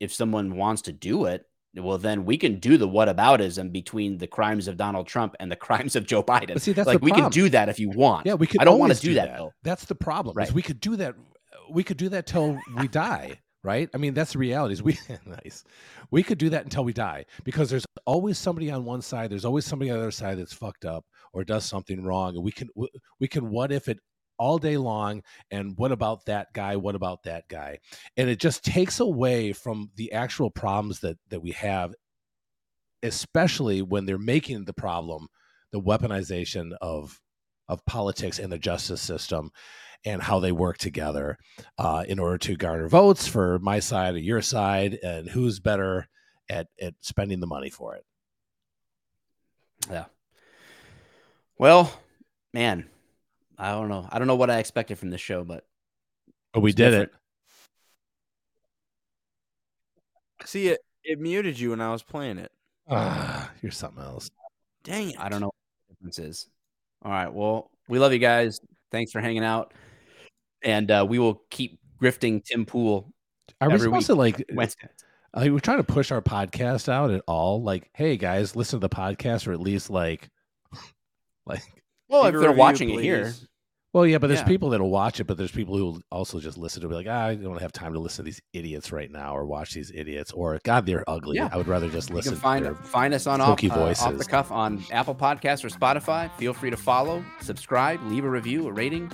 if someone wants to do it, well then we can do the what whataboutism between the crimes of Donald Trump and the crimes of Joe Biden. But see, that's like we can do that if you want. Yeah, we could. I don't wanna always do that, though. That's the problem. Right. we could do that. We could do that till we die. Right. I mean, that's the reality. Is we nice. We could do that until we die because there's always somebody on one side. There's always somebody on the other side that's fucked up or does something wrong, and we can we can what if it all day long. And what about that guy? What about that guy? And it just takes away from the actual problems that that we have, especially when they're making the problem the weaponization of of politics and the justice system and how they work together uh, in order to garner votes for my side or your side and who's better at, at spending the money for it. Yeah. Well, man, I don't know. I don't know what I expected from this show, but But we did different. See it. It muted you when I was playing it. it. Ah, you're something else. Dang it! I don't know what the difference is. All right. Well, we love you guys. Thanks for hanging out. And uh, we will keep grifting Tim Pool Are we Every supposed to like? Wednesday. Are we trying to push our podcast out at all? Like, hey guys, listen to the podcast, or at least like, like. Well, if they're review, watching it here. Well, yeah, but there's Yeah. people that'll watch it, but there's people who will also just listen to it, like, ah, I don't have time to listen to these idiots right now, or watch these idiots, or God, they're ugly. Yeah. I would rather just you listen. can find to their- find us on off, hokey uh, off the cuff on Apple Podcasts or Spotify. Feel free to follow, subscribe, leave a review, a rating,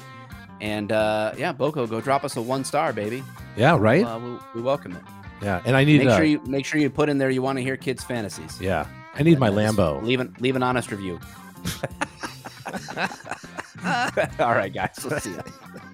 and uh, yeah, Boko, go drop us a one star, baby. yeah, right. Uh, we'll, we welcome it. yeah, and I need. Make uh, sure you make sure you put in there you want to hear kids' fantasies. yeah, I need my And, just Lambo. Leave an leave an honest review. All right, guys. We'll see you.